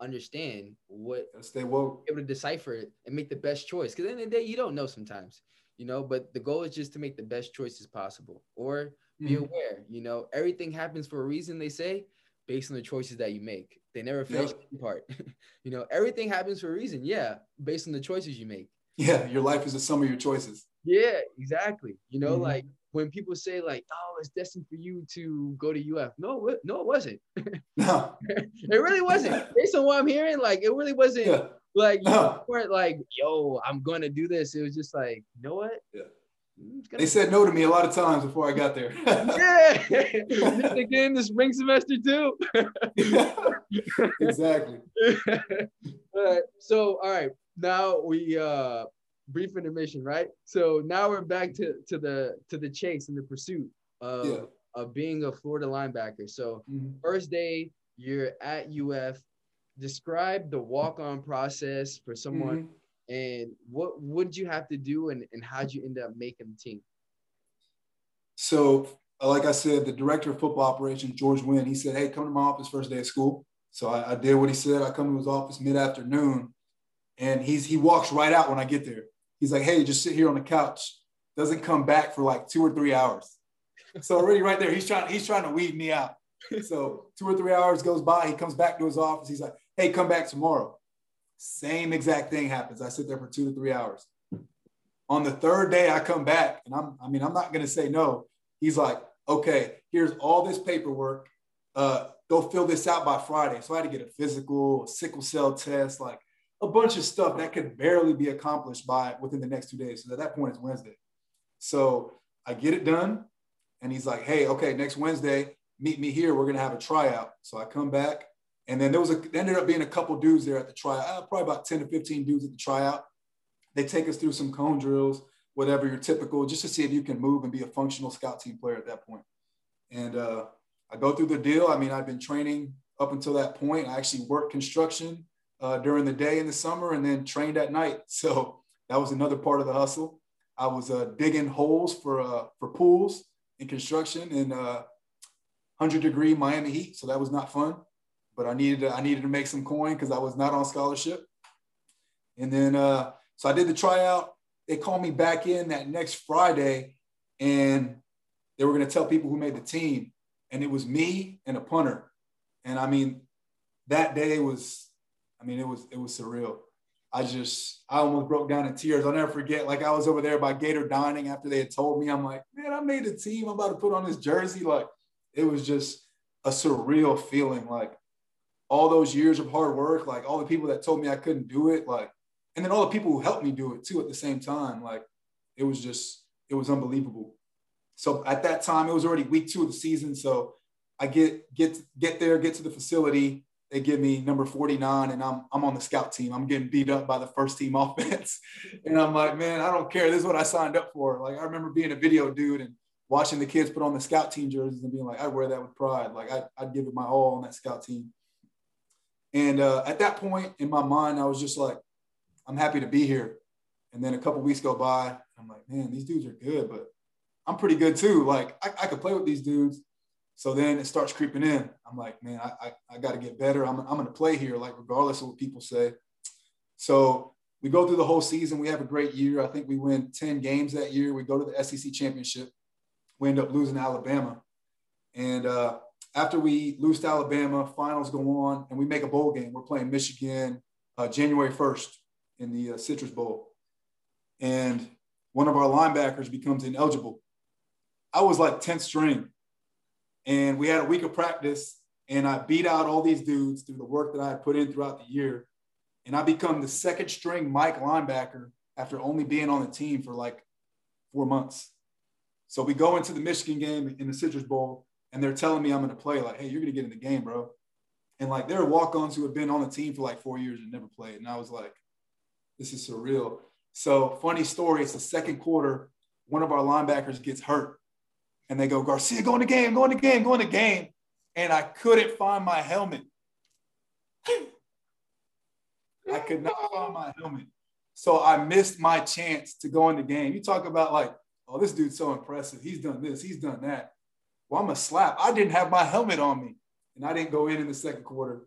understand what stay woke. able to decipher it and make the best choice. Because at the end of the day, you don't know sometimes, you know. But the goal is just to make the best choices possible, or be Mhm. aware. You know, everything happens for a reason. They say, based on the choices that you make. They never finish Yep. the part. you know, everything happens for a reason. Yeah, based on the choices you make. Yeah, your life is a sum of your choices. Yeah, exactly. You know, Mhm. like when people say like, "Oh, it's destined for you to go to UF," no, it- no, it wasn't. No, it really wasn't. Based on what I'm hearing, like it really wasn't yeah, like you no. weren't like, "Yo, I'm gonna do this." It was just like, you know what? Yeah. I'm just gonna- They said no to me a lot of times before I got there. yeah. Again, the spring semester too. exactly. all right. So, all right. Now we uh brief intermission, right? So now we're back to to the to the chase and the pursuit of Yeah. of being a Florida linebacker. So Mhm. first day you're at UF. Describe the walk-on process for someone Mhm. And what would you have to do and, and how'd you end up making the team? So, uh, like I said, the director of football operations, George Wynn, he said, Hey, come to my office first day of school. So I, I did what he said. I come to his office mid afternoon and he's he walks right out when I get there. He's like, Hey, just sit here on the couch. Doesn't come back for like two or three hours. So already right there, he's trying, he's trying to weed me out. So two or three hours goes by. He comes back to his office. He's like, Hey, come back tomorrow. Same exact thing happens. I sit there for two to three hours. On the third day, I come back and I'm, I mean, I'm not going to say no. He's like, okay, here's all this paperwork. Uh, go fill this out by Friday. So I had to get a physical, a sickle cell test, like a bunch of stuff that could barely be accomplished by within the next two days. So at that point, it's Wednesday. So I get it done. And he's like, hey, okay, next Wednesday, meet me here. We're going to have a tryout. So I come back. And then there was a, there ended up being a couple dudes there at the tryout, uh, probably about 10 to 15 dudes at the tryout. They take us through some cone drills, whatever your typical, just to see if you can move and be a functional scout team player at that point. And uh, I go through the deal. I mean, I've been training up until that point. I actually worked construction uh, during the day in the summer and then trained at night. So that was another part of the hustle. I was uh, digging holes for uh, for pools in construction in uh, 100 degree Miami heat. So that was not fun, but I needed to, I needed to make some coin because I was not on scholarship. And then uh, so I did the tryout. They called me back in that next Friday, and they were going to tell people who made the team, and it was me and a punter. And I mean, that day was, I mean, it was it was surreal. I just I almost broke down in tears. I'll never forget. Like I was over there by Gator Dining after they had told me. I'm like, man, I made the team. I'm about to put on this jersey. Like it was just a surreal feeling. Like all those years of hard work, like all the people that told me I couldn't do it, like, and then all the people who helped me do it too at the same time. Like it was just, it was unbelievable. So at that time, it was already week two of the season. So I get get get there, get to the facility. They give me number 49, and I'm I'm on the scout team. I'm getting beat up by the first team offense. And I'm like, man, I don't care. This is what I signed up for. Like I remember being a video dude and watching the kids put on the scout team jerseys and being like, I wear that with pride. Like I, I'd give it my all on that scout team. And uh, at that point in my mind, I was just like, I'm happy to be here. And then a couple weeks go by. I'm like, man, these dudes are good, but I'm pretty good too. Like I, I could play with these dudes. So then it starts creeping in. I'm like, man, I, I, I got to get better. I'm, I'm going to play here, like regardless of what people say. So we go through the whole season. We have a great year. I think we win 10 games that year. We go to the SEC championship. We end up losing Alabama. And uh, after we lose to Alabama, finals go on, and we make a bowl game. We're playing Michigan uh, January 1st in the uh, Citrus Bowl. And one of our linebackers becomes ineligible. I was like 10th string. And we had a week of practice, and I beat out all these dudes through the work that I had put in throughout the year. And I become the second string Mike linebacker after only being on the team for like four months. So we go into the Michigan game in the Citrus Bowl, and they're telling me I'm going to play. Like, hey, you're going to get in the game, bro. And like, there are walk-ons who have been on the team for like four years and never played. And I was like, this is surreal. So funny story. It's the second quarter. One of our linebackers gets hurt, and they go, Garcia, go in the game, go in the game, go in the game. And I couldn't find my helmet. I could not find my helmet. So I missed my chance to go in the game. You talk about like, oh, this dude's so impressive. He's done this, he's done that. Well, I'm a slap. I didn't have my helmet on me, and I didn't go in in the second quarter.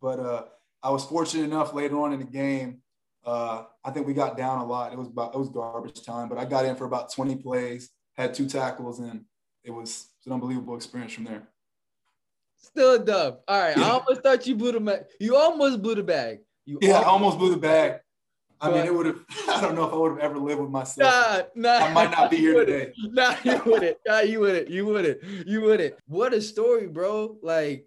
But uh, I was fortunate enough later on in the game. Uh, I think we got down a lot. It was about it was garbage time, but I got in for about 20 plays, had two tackles, and it was, it was an unbelievable experience from there. Still a dub. All right. I almost thought you blew the ma- you almost blew the bag. You Yeah, I almost- almost blew the bag. I mean, it would have. I don't know if I would have ever lived with myself. Nah, nah. I might not be here today. Nah, you wouldn't. Nah, you wouldn't. You wouldn't. You wouldn't. What a story, bro. Like,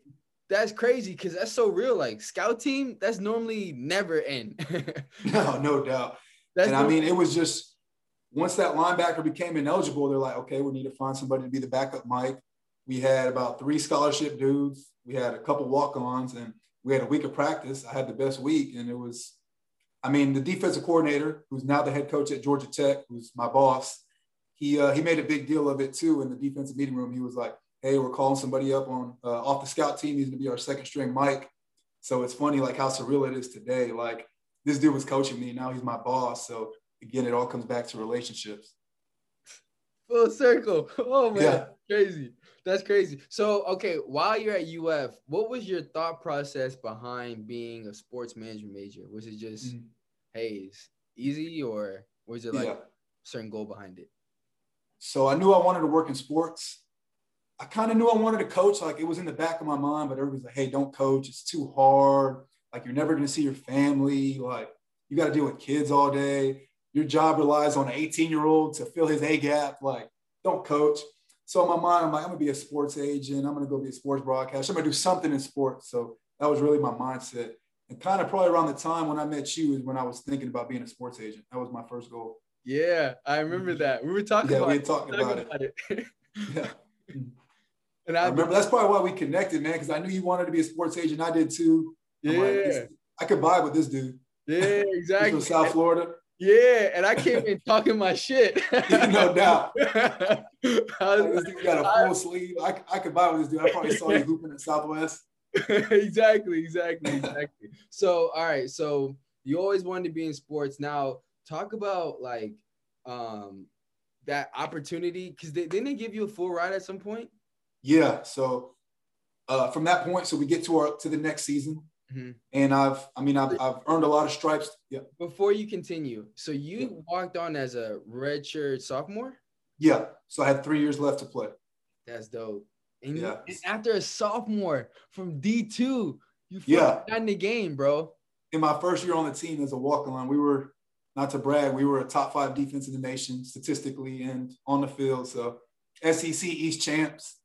that's crazy because that's so real. Like, scout team, that's normally never end. No, no doubt. that's and I mean, it was just once that linebacker became ineligible, they're like, okay, we need to find somebody to be the backup Mike. We had about three scholarship dudes. We had a couple walk-ons, and we had a week of practice. I had the best week, and it was, I mean, the defensive coordinator, who's now the head coach at Georgia Tech, who's my boss, he uh, he made a big deal of it too in the defensive meeting room. He was like, "Hey, we're calling somebody up on uh, off the scout team. He's going to be our second string Mike." So it's funny, like how surreal it is today. Like this dude was coaching me, now he's my boss. So again, it all comes back to relationships. full circle. Oh man, Yeah. crazy. That's crazy. So, okay, while you're at UF, what was your thought process behind being a sports management major? Was it just, Mhm. Hey, it's easy, or was it like Yeah. a certain goal behind it? So I knew I wanted to work in sports. I kind of knew I wanted to coach. Like it was in the back of my mind, but everybody's like, hey, don't coach. It's too hard. Like you're never going to see your family. Like you got to deal with kids all day. Your job relies on an 18 year old to fill his A gap. Like, don't coach. So in my mind, I'm like, I'm going to be a sports agent. I'm going to go be a sports broadcaster. I'm going to do something in sports. So that was really my mindset. And kind of probably around the time when I met you is when I was thinking about being a sports agent. That was my first goal. Yeah, I remember mm-hmm. that. We were talking Yeah, about, we talked talking about it. about it. Yeah. and I I remember that's probably why we connected, man, because I knew you wanted to be a sports agent. I did too. I'm yeah, like, I could vibe with this dude. yeah, exactly. from South Florida. Yeah, and I came in talking my shit. No doubt. I Like, was this dude got a full sleeve. I, I could vibe with this dude. I probably saw you hooping at Southwest. exactly, exactly, exactly. So, all right. So you always wanted to be in sports. Now, talk about like um that opportunity because they didn't they give you a full ride at some point. Yeah. So uh, from that point, so we get to our to the next season, Mhm. and I've I mean I've, I've earned a lot of stripes. Yeah. Before you continue, so you Yeah. walked on as a redshirt sophomore. Yeah. So I had three years left to play. That's dope. And, you- and after a sophomore from D two, you Yeah. got in the game, bro. In my first year on the team as a walk-on, we were not to brag, we were a top five defense in the nation statistically and on the field. So SEC East champs.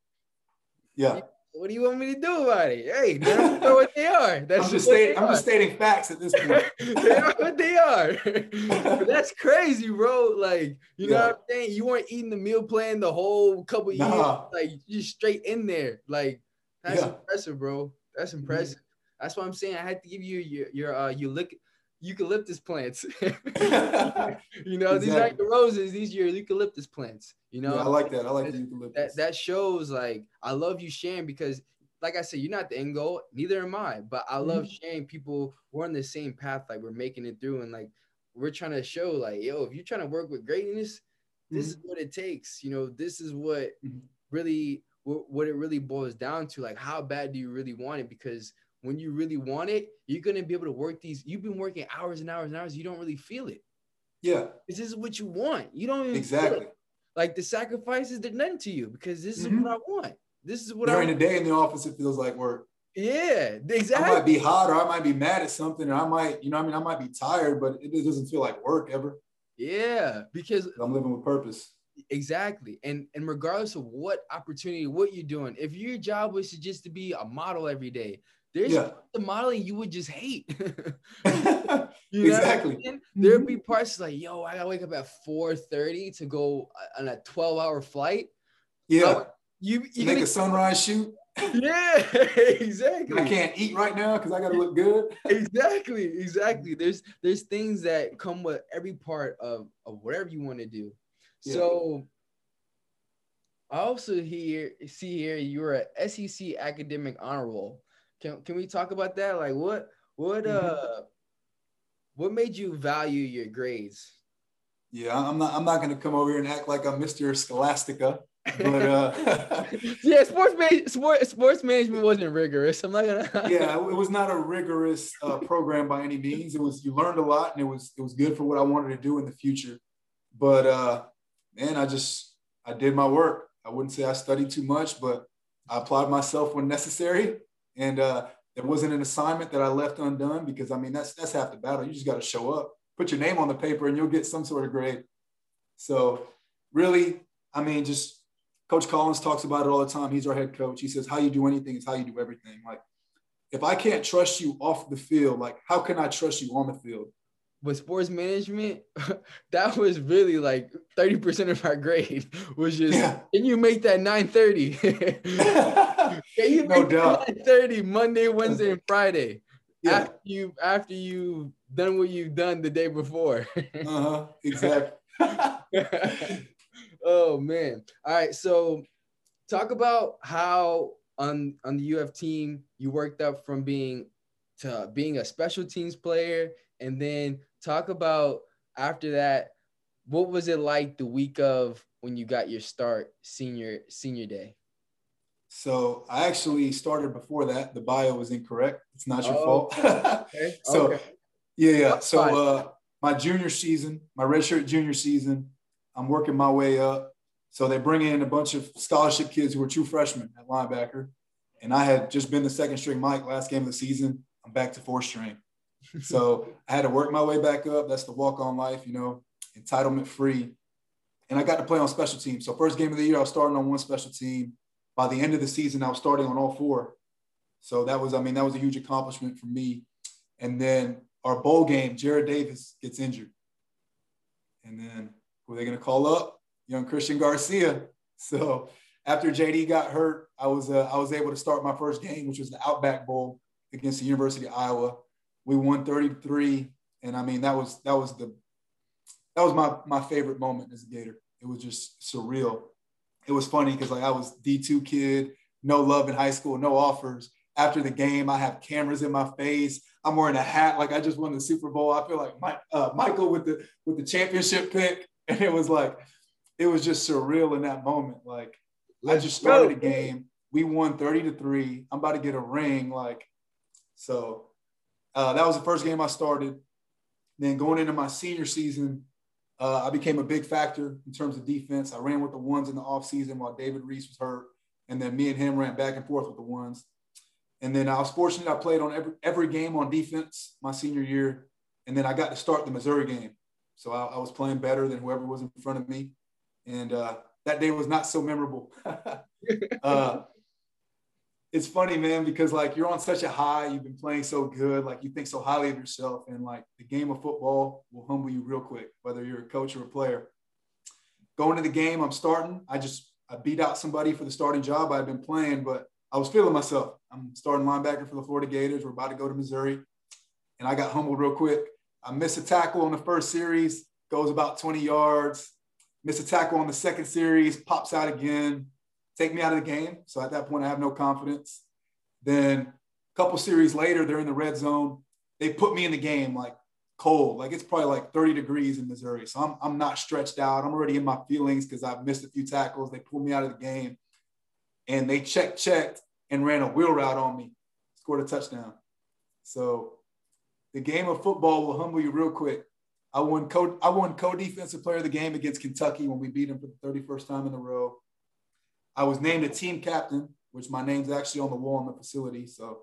Yeah. What do you want me to do about it? Hey, they don't know what they are. That's I'm just stating, I'm just stating facts at this point. they are what they are. That's crazy, bro. Like, you know what I'm saying? You weren't eating the meal plan the whole couple Nah. years. Like, you straight in there. Like, that's Yeah. Mm-hmm. impressive, bro. That's impressive. That's what I'm saying. I had to give you your your uh you lick eucalyptus plants. you know, these aren't Exactly. your roses, these are your eucalyptus plants. You know, yeah, I like that. I like the that eucalyptus. that shows like I love you sharing because like I said, you're not the end goal, neither am I. But I love Mm-hmm. sharing people we're on the same path, like we're making it through, and like we're trying to show, like, yo, if you're trying to work with greatness, this is what it takes. You know, this is what Mhm. really what it really boils down to. Like, how bad do you really want it? Because when you really want it, you're gonna be able to work these. You've been working hours and hours and hours. You don't really feel it. yeah, This is what you want. You don't even exactly. Like the sacrifices, they're nothing to you because this is Mhm. what I want. This is what I During I the day in the office, it feels like work. Yeah, exactly. I might be hot or I might be mad at something, or I might, you know, what I mean, I might be tired, but it it doesn't feel like work ever. Yeah, because I'm living with purpose. exactly. And and regardless of what opportunity, what you're doing, if your job was to just to be a model every day, there's Yeah. the modeling you would just hate. You know what I'm Exactly. There'd be mm-hmm. parts like, yo, I gotta wake up at 4:30 to go uh, on a 12-hour flight. yeah, You you make a sunrise shoot. yeah, exactly. I can't eat right now because I got to look good. exactly exactly there's there's things that come with every part of of whatever you want to do Yeah. so i also hear see here you're a sec academic honor roll can, can we talk about that like what what Mm-hmm. uh what made you value your grades Yeah, I'm not. I'm not going to come over here and act like I'm Mr. Scholastica, but uh, yeah sports ma- sport, sports management wasn't rigorous i'm not gonna yeah, it was not a rigorous uh, program by any means. It was you learned a lot, and it was it was good for what I wanted to do in the future. But uh, man, I just I did my work. I wouldn't say I studied too much, but I applied myself when necessary, and uh, there wasn't an assignment that I left undone because I mean that's that's half the battle. You just got to show up. put your name on the paper and you'll get some sort of grade. So really, I mean, just Coach Collins talks about it all the time. He's our head coach. He says, how you do anything is how you do everything. Like, if I can't trust you off the field, like, how can I trust you on the field? With sports management, that was really like 30% of our grade was just, yeah. can you make that 930? can you no doubt. 30 Monday, Wednesday, and Friday? Yeah. After you after you done what you've done the day before. uh-huh. Exactly. oh man. All right. So talk about how on on the UF team you worked up from being to being a special teams player and then talk about after that what was it like the week of when you got your start senior senior day so i actually started before that the bio was incorrect it's not your oh, fault okay. so okay. yeah yeah so uh my junior season my redshirt junior season i'm working my way up so they bring in a bunch of scholarship kids who were true freshmen at linebacker. And I had just been the second string Mike last game of the season. I'm back to fourth string. so I had to work my way back up. That's the walk on life, you know, entitlement free. And I got to play on special teams. So first game of the year, I was starting on one special team. By the end of the season, I was starting on all four. So that was, I mean, that was a huge accomplishment for me. And then our bowl game, Jarrad Davis gets injured. And then who are they going to call up? young Christian Garcia. So after JD got hurt, I was uh, I was able to start my first game, which was the Outback Bowl against the University of Iowa. We won 33, and I mean that was that was the that was my my favorite moment as a Gator. It was just surreal. It was funny because like I was D2 kid, no love in high school, no offers. After the game, I have cameras in my face. I'm wearing a hat like I just won the Super Bowl. I feel like my, uh, Michael with the with the championship pick, and it was like it was just surreal in that moment. Like I just started a game. We won 30 to 3. I'm about to get a ring. Like, so uh, that was the first game I started. Then going into my senior season, uh, I became a big factor in terms of defense. I ran with the ones in the offseason while David Reese was hurt. And then me and him ran back and forth with the ones. And then I was fortunate I played on every, every game on defense my senior year. And then I got to start the Missouri game. So I, I was playing better than whoever was in front of me and uh, that day was not so memorable. uh, it's funny, man, because like you're on such a high, you've been playing so good, like you think so highly of yourself, and like the game of football will humble you real quick, whether you're a coach or a player. Going to the game, I'm starting. I just I beat out somebody for the starting job I've been playing, but I was feeling myself. I'm starting linebacker for the Florida Gators. We're about to go to Missouri, and I got humbled real quick. I missed a tackle on the first series, goes about 20 yards miss a tackle on the second series, pops out again, take me out of the game. So at that point, I have no confidence. Then a couple series later, they're in the red zone. They put me in the game like cold, like it's probably like 30 degrees in Missouri. So I'm, I'm not stretched out. I'm already in my feelings because I've missed a few tackles. They pulled me out of the game and they checked, checked and ran a wheel route on me, scored a touchdown. So the game of football will humble you real quick. I won co I won co-defensive player of the game against Kentucky when we beat them for the 31st time in a row. I was named a team captain, which my name's actually on the wall in the facility. So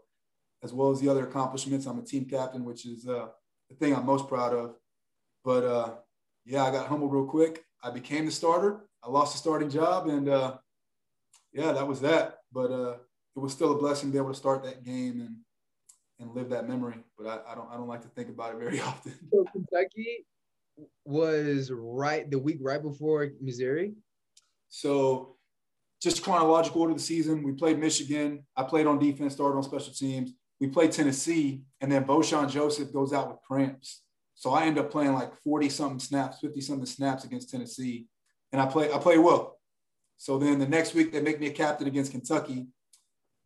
as well as the other accomplishments, I'm a team captain, which is uh, the thing I'm most proud of. But uh, yeah, I got humbled real quick. I became the starter. I lost the starting job, and uh, yeah, that was that. But uh, it was still a blessing to be able to start that game and and live that memory. But I, I don't I don't like to think about it very often. So Kentucky was right the week right before Missouri. So just chronological order of the season, we played Michigan. I played on defense, started on special teams. We played Tennessee, and then Vosean Joseph goes out with cramps. So I end up playing like 40 something snaps, 50 something snaps against Tennessee. And I play, I play well. So then the next week they make me a captain against Kentucky.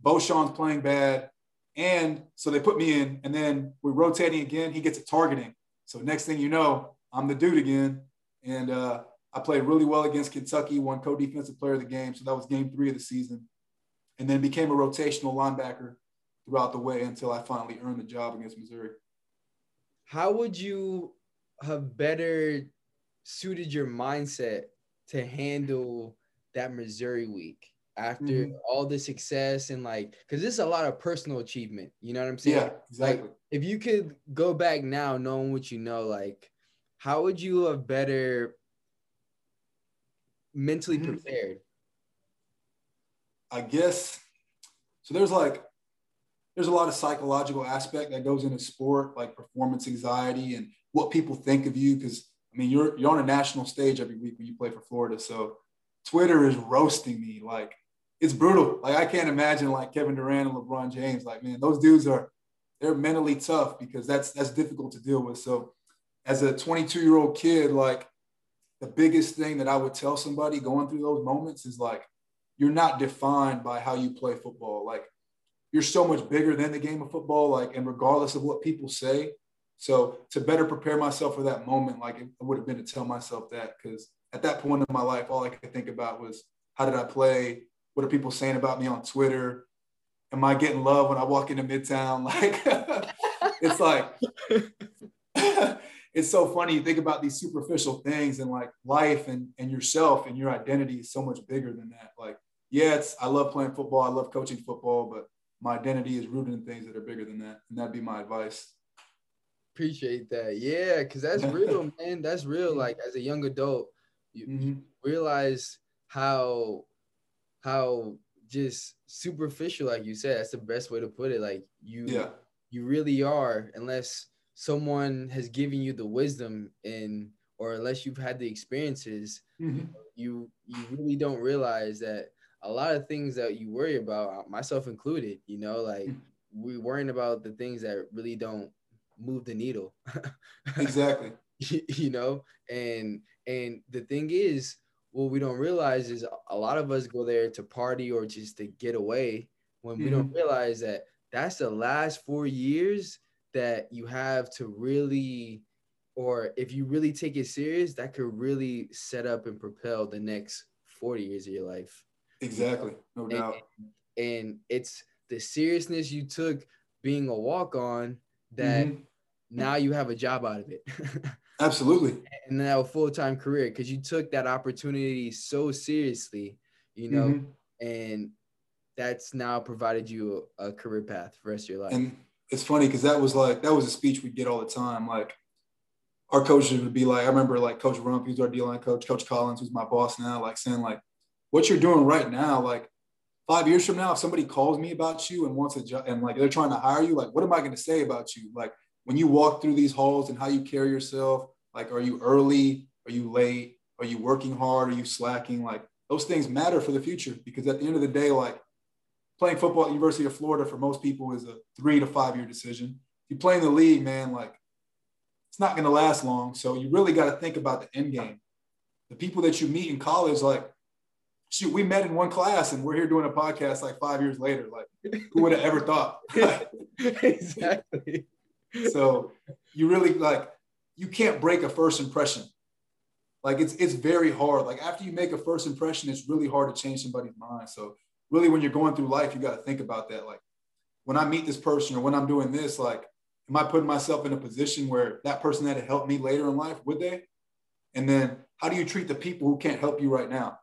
Vosean's playing bad. And so they put me in, and then we're rotating again. He gets a targeting. So next thing you know, I'm the dude again. And uh, I played really well against Kentucky, won co-defensive player of the game. So that was game three of the season. And then became a rotational linebacker throughout the way until I finally earned the job against Missouri. How would you have better suited your mindset to handle that Missouri week? after mm-hmm. all the success and like because this is a lot of personal achievement you know what i'm saying yeah exactly like if you could go back now knowing what you know like how would you have better mentally Mhm. prepared? I guess so. There's like there's a lot of psychological aspect that goes into sport, like performance anxiety and what people think of you. Because I mean, you're you're on a national stage every week when you play for Florida, so Twitter is roasting me. Like it's brutal. Like I can't imagine like Kevin Durant and LeBron James. Like man, those dudes are they're mentally tough because that's that's difficult to deal with. So as a 22 year old kid, like the biggest thing that I would tell somebody going through those moments is like you're not defined by how you play football. Like you're so much bigger than the game of football. Like and regardless of what people say. So to better prepare myself for that moment, like it would have been to tell myself that because at that point in my life, all I could think about was how did I play? What are people saying about me on Twitter? Am I getting love when I walk into Midtown? Like it's like it's so funny. You think about these superficial things and like life and, and yourself and your identity is so much bigger than that. Like, yeah, it's I love playing football, I love coaching football, but my identity is rooted in things that are bigger than that. And that'd be my advice. Appreciate that. Yeah, because that's real, man. That's real. Like as a young adult, you, Mhm. you realize how how just superficial, like you said, that's the best way to put it. Like you Yeah. you really are, unless someone has given you the wisdom and or unless you've had the experiences, Mhm. you you really don't realize that a lot of things that you worry about, myself included, you know, like Mm. we worrying about the things that really don't move the needle. Exactly. you know and and the thing is what we don't realize is a lot of us go there to party or just to get away when we don't realize that that's the last four years that you have to really or if you really take it serious that could really set up and propel the next 40 years of your life Exactly. No doubt. and it's the seriousness you took being a walk-on that Mhm. now you have a job out of it Absolutely. and now a full-time career because you took that opportunity so seriously you know Mhm. and that's now provided you a, a career path for the rest of your life And it's funny because that was like that was a speech we get all the time. Like our coaches would be like, I remember like Coach Rumph, who's our D line coach, Coach Collins, who's my boss now, like saying like, what you're doing right now, like five years from now, if somebody calls me about you and wants a job and like they're trying to hire you, like what am I going to say about you? Like when you walk through these halls and how you carry yourself, like are you early? Are you late? Are you working hard? Are you slacking? Like those things matter for the future because at the end of the day, like playing football at the University of Florida for most people is a three to five year decision. If you play in the league, man, like it's not going to last long. So you really got to think about the end game. The people that you meet in college, like, shoot, we met in one class and we're here doing a podcast like five years later. Like, who would have ever thought? exactly so you really like you can't break a first impression. Like it's it's very hard. Like after you make a first impression, it's really hard to change somebody's mind. So really, when you're going through life, you got to think about that. Like when I meet this person or when I'm doing this, like, am I putting myself in a position where that person had to help me later in life? Would they? And then how do you treat the people who can't help you right now?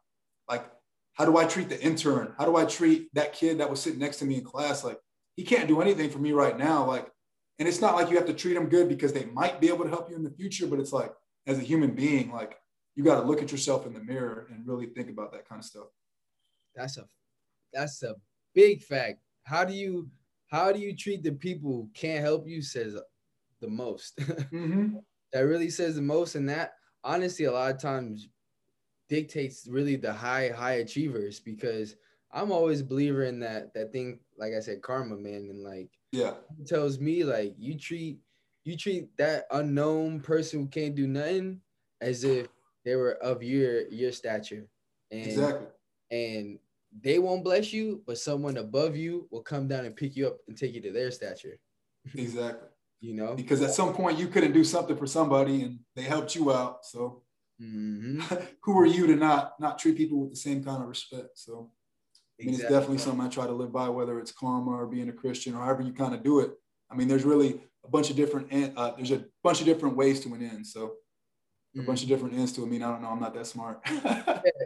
Like, how do I treat the intern? How do I treat that kid that was sitting next to me in class? Like, he can't do anything for me right now. Like, and it's not like you have to treat them good because they might be able to help you in the future, but it's like, as a human being, like, you got to look at yourself in the mirror and really think about that kind of stuff. that's a that's a big fact how do you how do you treat the people who can't help you says the most Mm-hmm. that really says the most and that honestly a lot of times dictates really the high high achievers because i'm always a believer in that that thing like i said karma man and like Yeah. it tells me like you treat you treat that unknown person who can't do nothing as if they were of your your stature and Exactly. and they won't bless you but someone above you will come down and pick you up and take you to their stature Exactly. you know Because at some point you couldn't do something for somebody and they helped you out. So Mhm. who are you to not not treat people with the same kind of respect? So I mean, it's definitely something I try to live by, whether it's karma or being a Christian or however you kind of do it. I mean, there's really a bunch of different, en- uh, there's a bunch of different ways to an end. So a bunch of different ends to it. I mean, I don't know. I'm not that smart.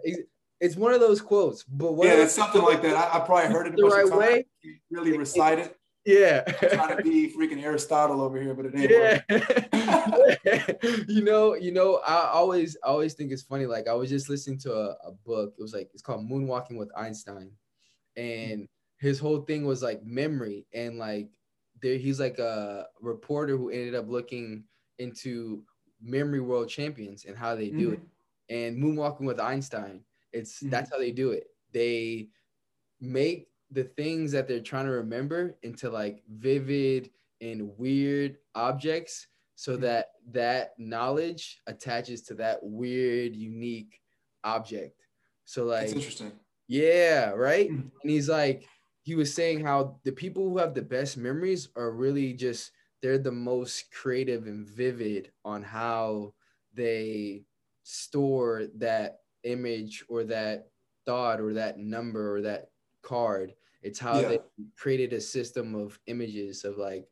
Yeah, it's- one of those quotes but what it's something like that. I, I probably heard it a the bunch right of way. Really recite it, Yeah. trying to be freaking Aristotle over here, but it ain't. Yeah. you know, you know, I always I always think it's funny. Like I was just listening to a, a book. It was like it's called Moonwalking with Einstein. And his whole thing was like memory. And like there he's like a reporter who ended up looking into memory world champions and how they do Mhm. it. And Moonwalking with Einstein, it's Mhm. that's how they do it. They make the things that they're trying to remember into like vivid and weird objects so Mhm. that that knowledge attaches to that weird unique object so like It's interesting. yeah right Mhm. and he's like he was saying how the people who have the best memories are really just they're the most creative and vivid on how they store that image or that thought or that number or that card it's how Yeah. they created a system of images of like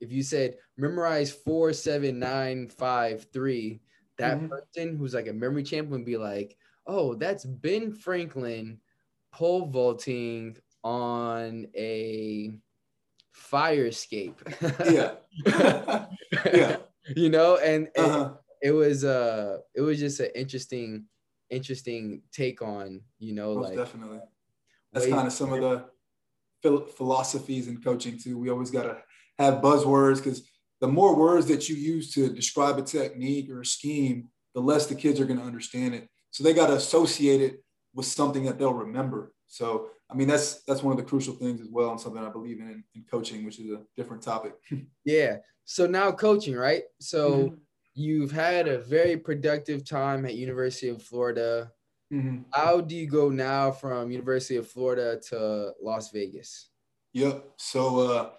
if you said memorize four seven nine five three that Mhm. person who's like a memory champ would be like oh that's ben franklin pole vaulting on a fire escape Yeah. yeah. you know and, and Uh-huh. it was uh it was just an interesting interesting take on you know Most like definitely. That's kind of some of the phil- philosophies in coaching too. We always got to have buzzwords because the more words that you use to describe a technique or a scheme, the less the kids are going to understand it. So they got to associate it with something that they'll remember. So I mean that's that's one of the crucial things as well, and something I believe in in coaching, which is a different topic. yeah so now coaching right so Mhm. You've had a very productive time at university of florida Mhm. how do you go now from university of florida to las vegas Yep. So uh,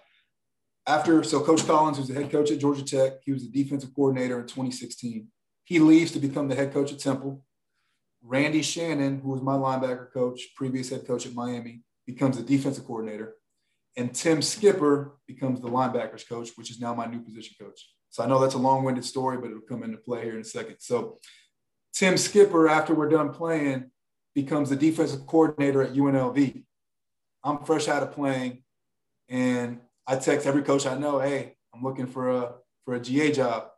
after, so Coach Collins, who's the head coach at Georgia Tech, he was the defensive coordinator in 2016. He leaves to become the head coach at Temple. Randy Shannon, who was my linebacker coach, previous head coach at Miami, becomes the defensive coordinator. And Tim Skipper becomes the linebackers coach, which is now my new position coach. So I know that's a long winded story, but it'll come into play here in a second. So Tim Skipper, after we're done playing, becomes the defensive coordinator at UNLV. I'm fresh out of playing, and I text every coach I know, "Hey, I'm looking for a for a GA job."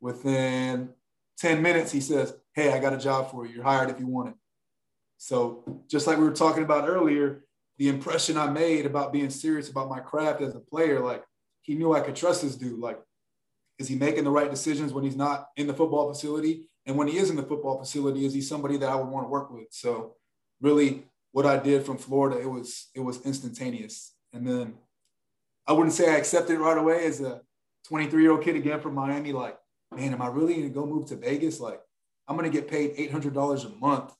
Within 10 minutes, he says, "Hey, I got a job for you. You're hired if you want it." So just like we were talking about earlier, the impression I made about being serious about my craft as a player, like he knew I could trust this dude. Like, is he making the right decisions when he's not in the football facility? And when he is in the football facility, is he somebody that I would want to work with? So really what I did from Florida, it was it was instantaneous. And then I wouldn't say I accepted right away as a 23 year old kid again from Miami. Like, man, am I really to go move to Vegas? Like, I'm to get paid $800 a month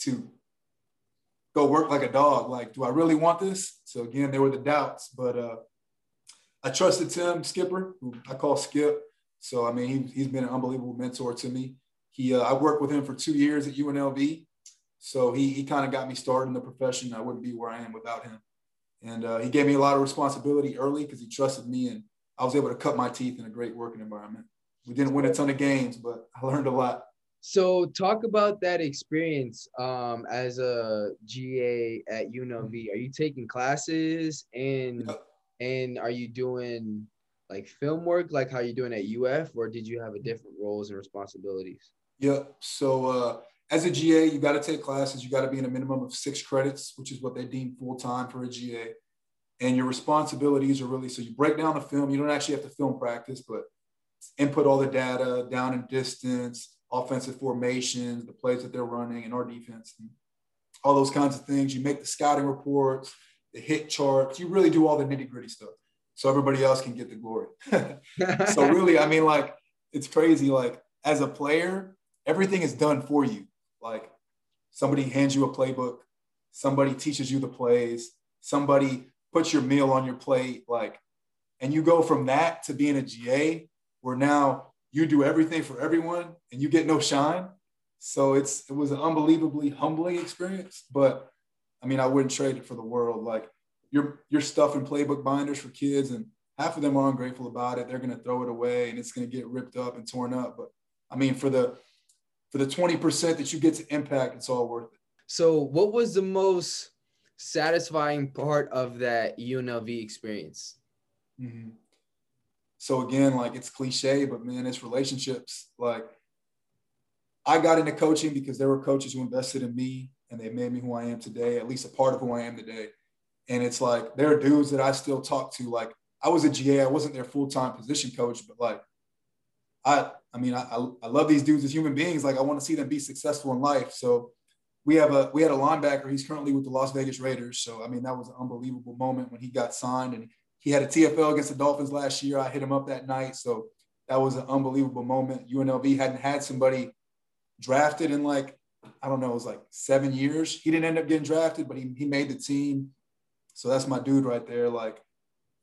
to go work like a dog. Like, do I really want this? So again, there were the doubts, but uh, I trusted Tim Skipper, who I call Skip. So I mean, he, he's been an unbelievable mentor to me. He, uh, I worked with him for two years at UNLV. So he, he kind of got me started in the profession. I wouldn't be where I am without him. And uh, he gave me a lot of responsibility early because he trusted me, and I was able to cut my teeth in a great working environment. We didn't win a ton of games, but I learned a lot. So talk about that experience um, as a GA at UNLV. Are you taking classes and Yep. And are you doing like film work like how you're doing at UF or did you have a different roles and responsibilities? Yep. So uh, as a GA, you got to take classes. You got to be in a minimum of six credits, which is what they deem full time for a GA. And your responsibilities are really so you break down the film. You don't actually have to film practice, but input all the data, down and distance, offensive formations, the plays that they're running, and our defense, and all those kinds of things. You make the scouting reports, the hit charts. You really do all the nitty gritty stuff, so everybody else can get the glory. so really, I mean, like it's crazy. Like as a player, everything is done for you. Like somebody hands you a playbook, somebody teaches you the plays, somebody puts your meal on your plate, like, and you go from that to being a GA, where now you do everything for everyone and you get no shine. So it's it was an unbelievably humbling experience, but I mean, I wouldn't trade it for the world. Like you're you're stuffing playbook binders for kids, and half of them are ungrateful about it. They're gonna throw it away, and it's gonna get ripped up and torn up. But I mean, for the for the 20% that you get to impact, it's all worth it. So what was the most satisfying part of that UNLV experience? Mm-hmm. So again, like it's cliche, but man, it's relationships. Like I got into coaching because there were coaches who invested in me and they made me who I am today, at least a part of who I am today. And it's like there are dudes that I still talk to. Like I was a GA, I wasn't their full time position coach, but like I, I mean, I, I love these dudes as human beings. Like I want to see them be successful in life. So we have a we had a linebacker. He's currently with the Las Vegas Raiders. So I mean, that was an unbelievable moment when he got signed, and he had a TFL against the Dolphins last year. I hit him up that night, so that was an unbelievable moment. UNLV hadn't had somebody drafted in like I don't know, it was like seven years. He didn't end up getting drafted, but he he made the team. So that's my dude right there. Like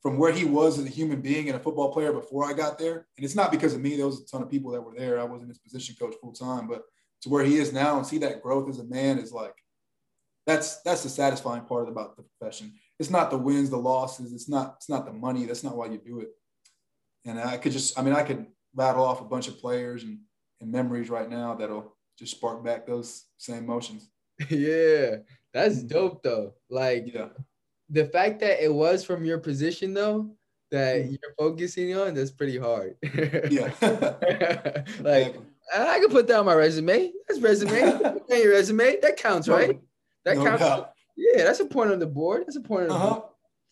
from where he was as a human being and a football player before I got there, and it's not because of me. There was a ton of people that were there. I wasn't his position coach full time, but to where he is now and see that growth as a man is like that's that's the satisfying part about the profession. It's not the wins, the losses. It's not it's not the money. That's not why you do it. And I could just I mean I could rattle off a bunch of players and, and memories right now that'll just spark back those same emotions. yeah, that's dope though. Like Yeah. the fact that it was from your position though that Mhm. you're focusing on that's pretty hard. Yeah. like I can put that on my resume. That's resume. on your resume. That counts, right? That No counts. doubt. Yeah, that's a point on the board. That's a point on the board. Uh-huh.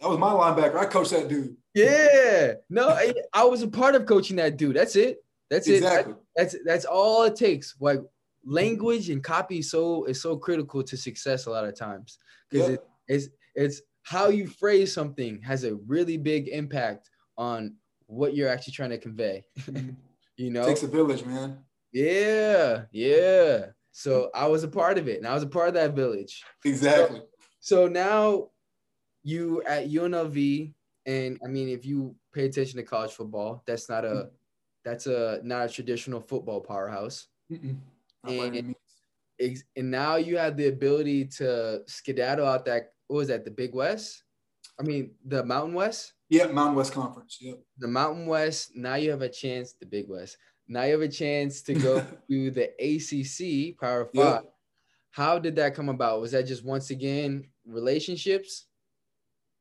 That was my linebacker. I coached that dude. Yeah. No, I, I was a part of coaching that dude. That's it. That's it. That- that's that's all it takes. Like language and copy is so is so critical to success a lot of times because Yeah. it, it's it's how you phrase something has a really big impact on what you're actually trying to convey. Mhm. you know? Takes a village, man. Yeah, yeah. So I was a part of it, and I was a part of that village. Exactly. So now you at UNLV, and I mean, if you pay attention to college football, that's not a that's a not a traditional football powerhouse. Mm-mm. Not by any And- And now you have the ability to skedaddle out that what was that the Big West? I mean the Mountain West, Yeah, Mountain West Conference. Yeah. the Mountain West. Now you have a chance, the Big West. Now you have a chance to go to the ACC Power Five. Yep. How did that come about? Was that just once again relationships?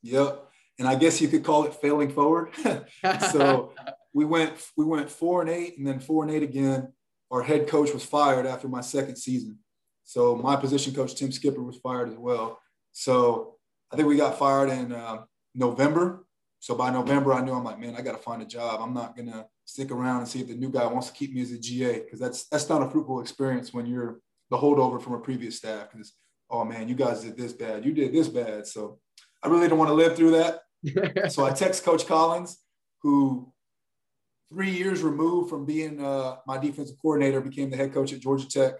Yep. And I guess you could call it failing forward. so we went we went four and eight and then four and eight again. Our head coach was fired after my second season. So my position coach Tim Skipper was fired as well. So I think we got fired in uh, November. So by November, I knew I'm like, man, I got to find a job. I'm not gonna stick around and see if the new guy wants to keep me as a GA because that's that's not a fruitful experience when you're the holdover from a previous staff. Because oh man, you guys did this bad, you did this bad. So I really don't want to live through that. So I text Coach Collins, who three years removed from being uh, my defensive coordinator, became the head coach at Georgia Tech.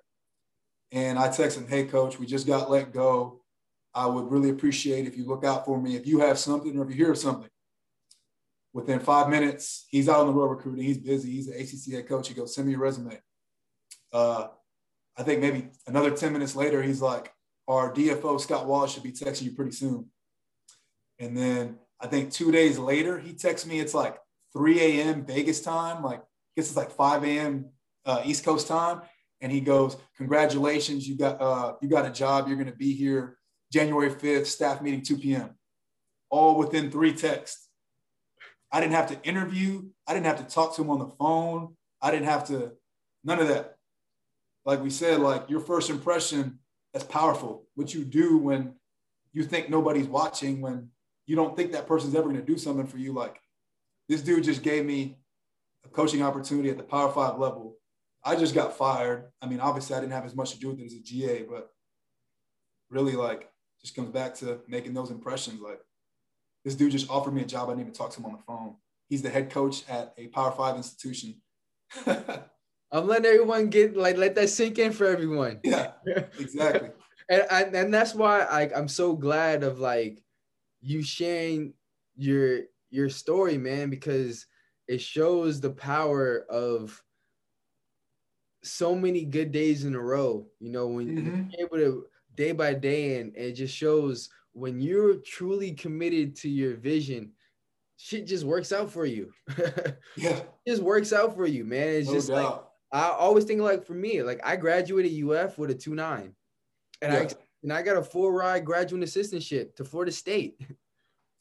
And I text him, hey, coach, we just got let go. I would really appreciate if you look out for me. If you have something or if you hear something, within five minutes, he's out on the road recruiting. He's busy. He's an ACC head coach. He goes, send me your resume. Uh, I think maybe another 10 minutes later, he's like, our DFO, Scott Wallace, should be texting you pretty soon. And then I think two days later, he texts me. It's like 3 a.m. Vegas time. Like, I guess it's like 5 a.m. Uh, East Coast time. And he goes, "Congratulations, you got uh, you got a job. You're going to be here January 5th, staff meeting 2 p.m. All within three texts. I didn't have to interview. I didn't have to talk to him on the phone. I didn't have to. None of that. Like we said, like your first impression, that's powerful. What you do when you think nobody's watching, when you don't think that person's ever going to do something for you. Like this dude just gave me a coaching opportunity at the Power Five level. I just got fired. I mean, obviously, I didn't have as much to do with it as a GA, but really, like, just comes back to making those impressions. Like, this dude just offered me a job. I didn't even talk to him on the phone. He's the head coach at a Power Five institution. I'm letting everyone get like let that sink in for everyone. yeah, exactly. and and, and that's why like I'm so glad of like you sharing your your story, man, because it shows the power of so many good days in a row. You know, when Mhm. you're able to day by day, and it just shows when you're truly committed to your vision, shit just works out for you. it Yeah, just works out for you, man. It's no just like. I always think like for me, like I graduated UF with a two nine, and I Yeah. ex- and I got a full ride graduate assistantship to Florida State.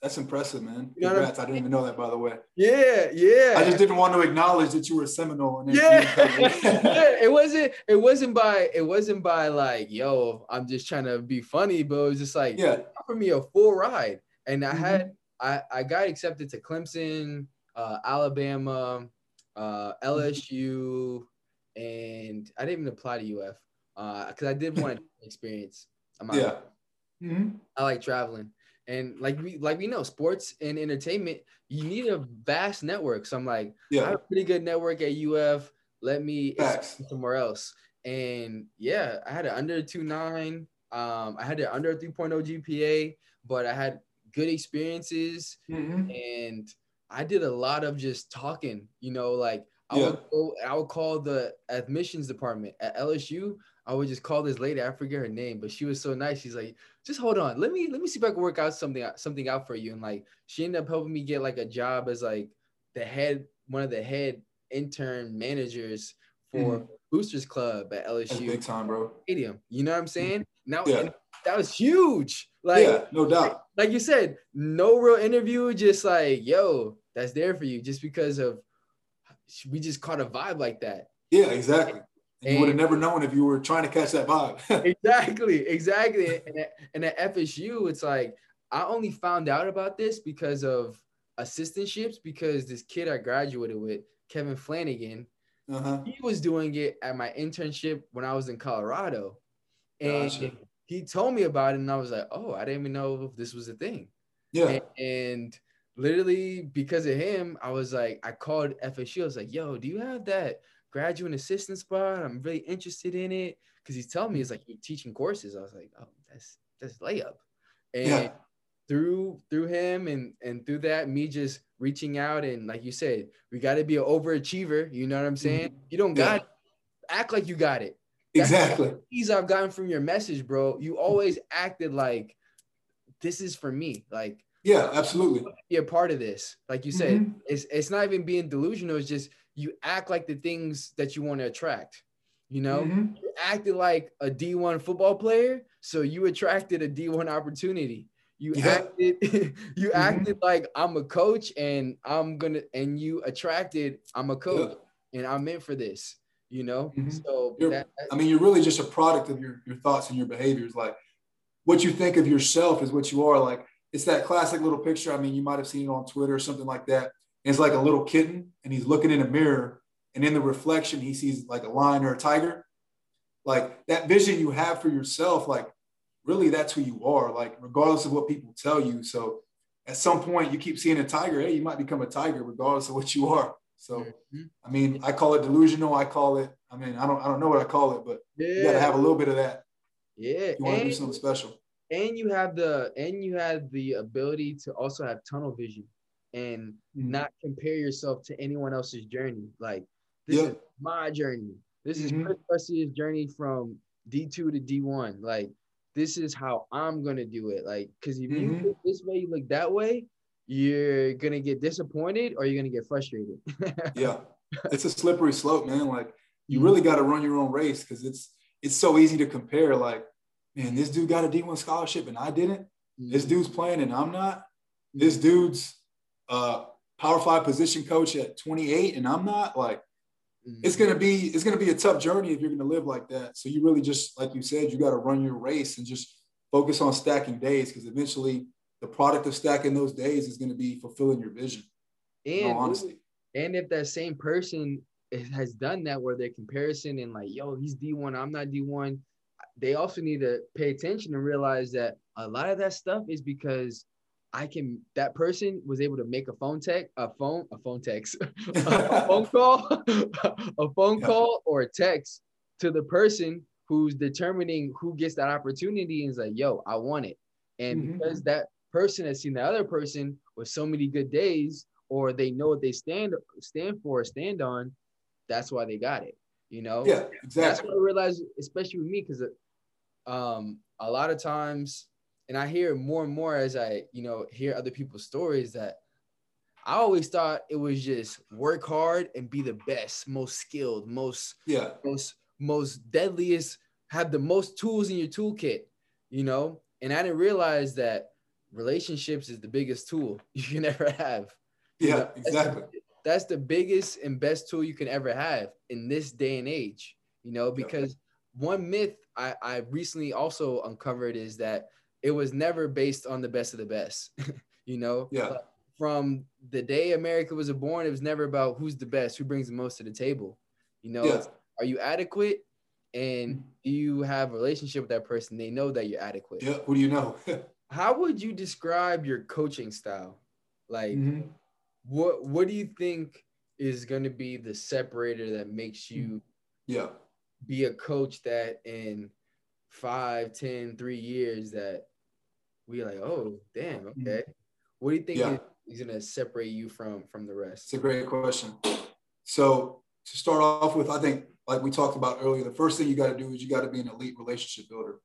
That's impressive, man. You know what I'm Congrats. I didn't even know that, by the way. Yeah, yeah. I just didn't want to acknowledge that you were a Seminole. And yeah. you didn't cover it. yeah, it wasn't it wasn't by it wasn't by like, yo, I'm just trying to be funny, but it was just like yeah. offer me a full ride. And I Mhm. had I, I got accepted to Clemson, uh, Alabama, uh, LSU, and I didn't even apply to UF because I did want to experience. I'm Yeah. Mhm. I like traveling. And like we like we know, sports and entertainment, you need a vast network. So I'm like, yeah. I have a pretty good network at UF. Let me somewhere else. And yeah, I had an under two nine. Um, I had an under 3.0 GPA, but I had good experiences Mhm. and I did a lot of just talking, you know, like I Yeah. would go, I would call the admissions department at LSU. I would just call this lady, I forget her name, but she was so nice. She's like, just hold on, let me let me see if I can work out something something out for you. And like she ended up helping me get like a job as like the head, one of the head intern managers for mm-hmm. Boosters Club at That's LSU big time, bro. Stadium. You know what I'm saying? Mm-hmm. Now Yeah. that was huge. Like yeah, no doubt. like you said, no real interview, just like, yo, that's there for you, just because of we just caught a vibe like that. Yeah, exactly. And you would have never known if you were trying to catch that vibe. exactly, exactly. And at, and at FSU, it's like I only found out about this because of assistantships, because this kid I graduated with, Kevin Flanagan, uh-huh. he was doing it at my internship when I was in Colorado. And Gotcha. he told me about it, and I was like, oh, I didn't even know if this was a thing. Yeah. And, and literally because of him, I was like, I called FSU. I was like, yo, do you have that graduate assistant spot? I'm really interested in it. Cause he's telling me it's like you're teaching courses. I was like, oh, that's that's layup. And Yeah. through through him and and through that, me just reaching out and like you said, we got to be an overachiever. You know what I'm saying? You don't Mm-hmm. Yeah. got act like you got it. That's Exactly. These I've gotten from your message, bro. You always acted like this is for me. Like Yeah, absolutely. be a part of this. Like you said, Mhm. it's it's not even being delusional. It's just you act like the things that you want to attract. You know, Mhm. you acted like a D1 football player, so you attracted a D1 opportunity. You Yeah. acted you Mhm. acted like I'm a coach and I'm gonna and you attracted I'm a coach and I'm meant for this. You know, Mhm. so that- I mean, you're really just a product of your, your thoughts and your behaviors. Like what you think of yourself is what you are. Like it's that classic little picture. I mean, you might have seen it on Twitter or something like that. It's like a little kitten and he's looking in a mirror and in the reflection, he sees like a lion or a tiger. Like that vision you have for yourself, like really that's who you are, like regardless of what people tell you. So at some point you keep seeing a tiger, hey, you might become a tiger regardless of what you are. So Mhm. I mean, I call it delusional. I call it. I mean, I don't. I don't know what I call it, but you got to have a little bit of that. yeah. You want to do something special. and you have the and you have the ability to also have tunnel vision and Mhm. not compare yourself to anyone else's journey. Like this Yeah. is my journey. This Mhm. is Cris Garcia's journey from D2 to D1. Like this is how I'm gonna do it. Like because if you Mhm. look this way, you look that way, you're gonna get disappointed or you're gonna get frustrated. Yeah, it's a slippery slope, man. Like you Mhm. really got to run your own race because it's it's so easy to compare. Like, man, this dude got a D1 scholarship and I didn't. This dude's playing and I'm not. This dude's uh, Power Five position coach at 28 and I'm not. Like, Mhm. it's gonna be it's gonna be a tough journey if you're gonna live like that. So you really just like you said, you got to run your race and just focus on stacking days because eventually the product of stacking those days is gonna be fulfilling your vision. And. And if that same person has done that, where they're comparison and like, yo, he's D1, I'm not D1, they also need to pay attention and realize that a lot of that stuff is because I can. That person was able to make a phone text, a phone, a phone text, a phone call, a phone call, or a text to the person who's determining who gets that opportunity and is like, yo, I want it. And Mhm. because that person has seen the other person with so many good days, or they know what they stand stand for, or stand on, that's why they got it. You know, Yeah, that's exactly. what I realized, especially with me, because um, a lot of times, and I hear more and more as I, you know, hear other people's stories that I always thought it was just work hard and be the best, most skilled, most Yeah. most most deadliest, have the most tools in your toolkit. you know, and I didn't realize that relationships is the biggest tool you can ever have. You Yeah, know, that's the- exactly. That's the biggest and best tool you can ever have in this day and age, you know, because one myth I, I recently also uncovered is that it was never based on the best of the best, you know? Yeah. From the day America was born, it was never about who's the best, who brings the most to the table. You know, Yeah. are you adequate? And Mm-hmm. do you have a relationship with that person? They know that you're adequate. Yeah. Who do you know? How would you describe your coaching style? Like, Mhm. what what do you think is going to be the separator that makes you Yeah. be a coach that in five, ten, three years that we like, oh damn, okay. What do you think Yeah. is, is gonna separate you from from the rest? It's a great question. So to start off with, I think like we talked about earlier, the first thing you got to do is you got to be an elite relationship builder,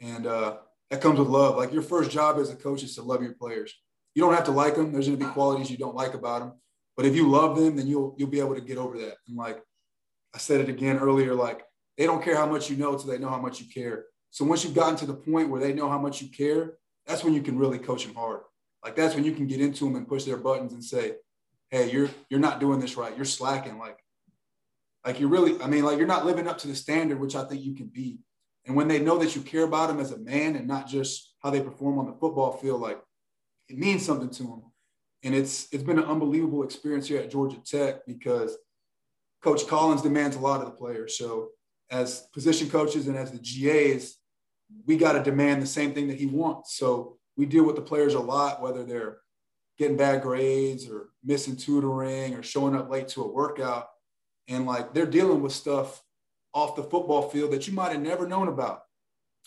and uh, that comes with love. Like your first job as a coach is to love your players. You don't have to like them. There's going to be qualities you don't like about them, but if you love them, then you'll you'll be able to get over that. And like I said it again earlier, like they don't care how much you know until they know how much you care. So once you've gotten to the point where they know how much you care, that's when you can really coach them hard. Like that's when you can get into them and push their buttons and say, hey, you're you're not doing this right. You're slacking. Like, like you're really, I mean, like you're not living up to the standard, which I think you can be. And when they know that you care about them as a man and not just how they perform on the football field, like it means something to them. And it's it's been an unbelievable experience here at Georgia Tech because Coach Collins demands a lot of the players. So as position coaches and as the GAs, we got to demand the same thing that he wants. So we deal with the players a lot, whether they're getting bad grades or missing tutoring or showing up late to a workout. And like they're dealing with stuff off the football field that you might have never known about.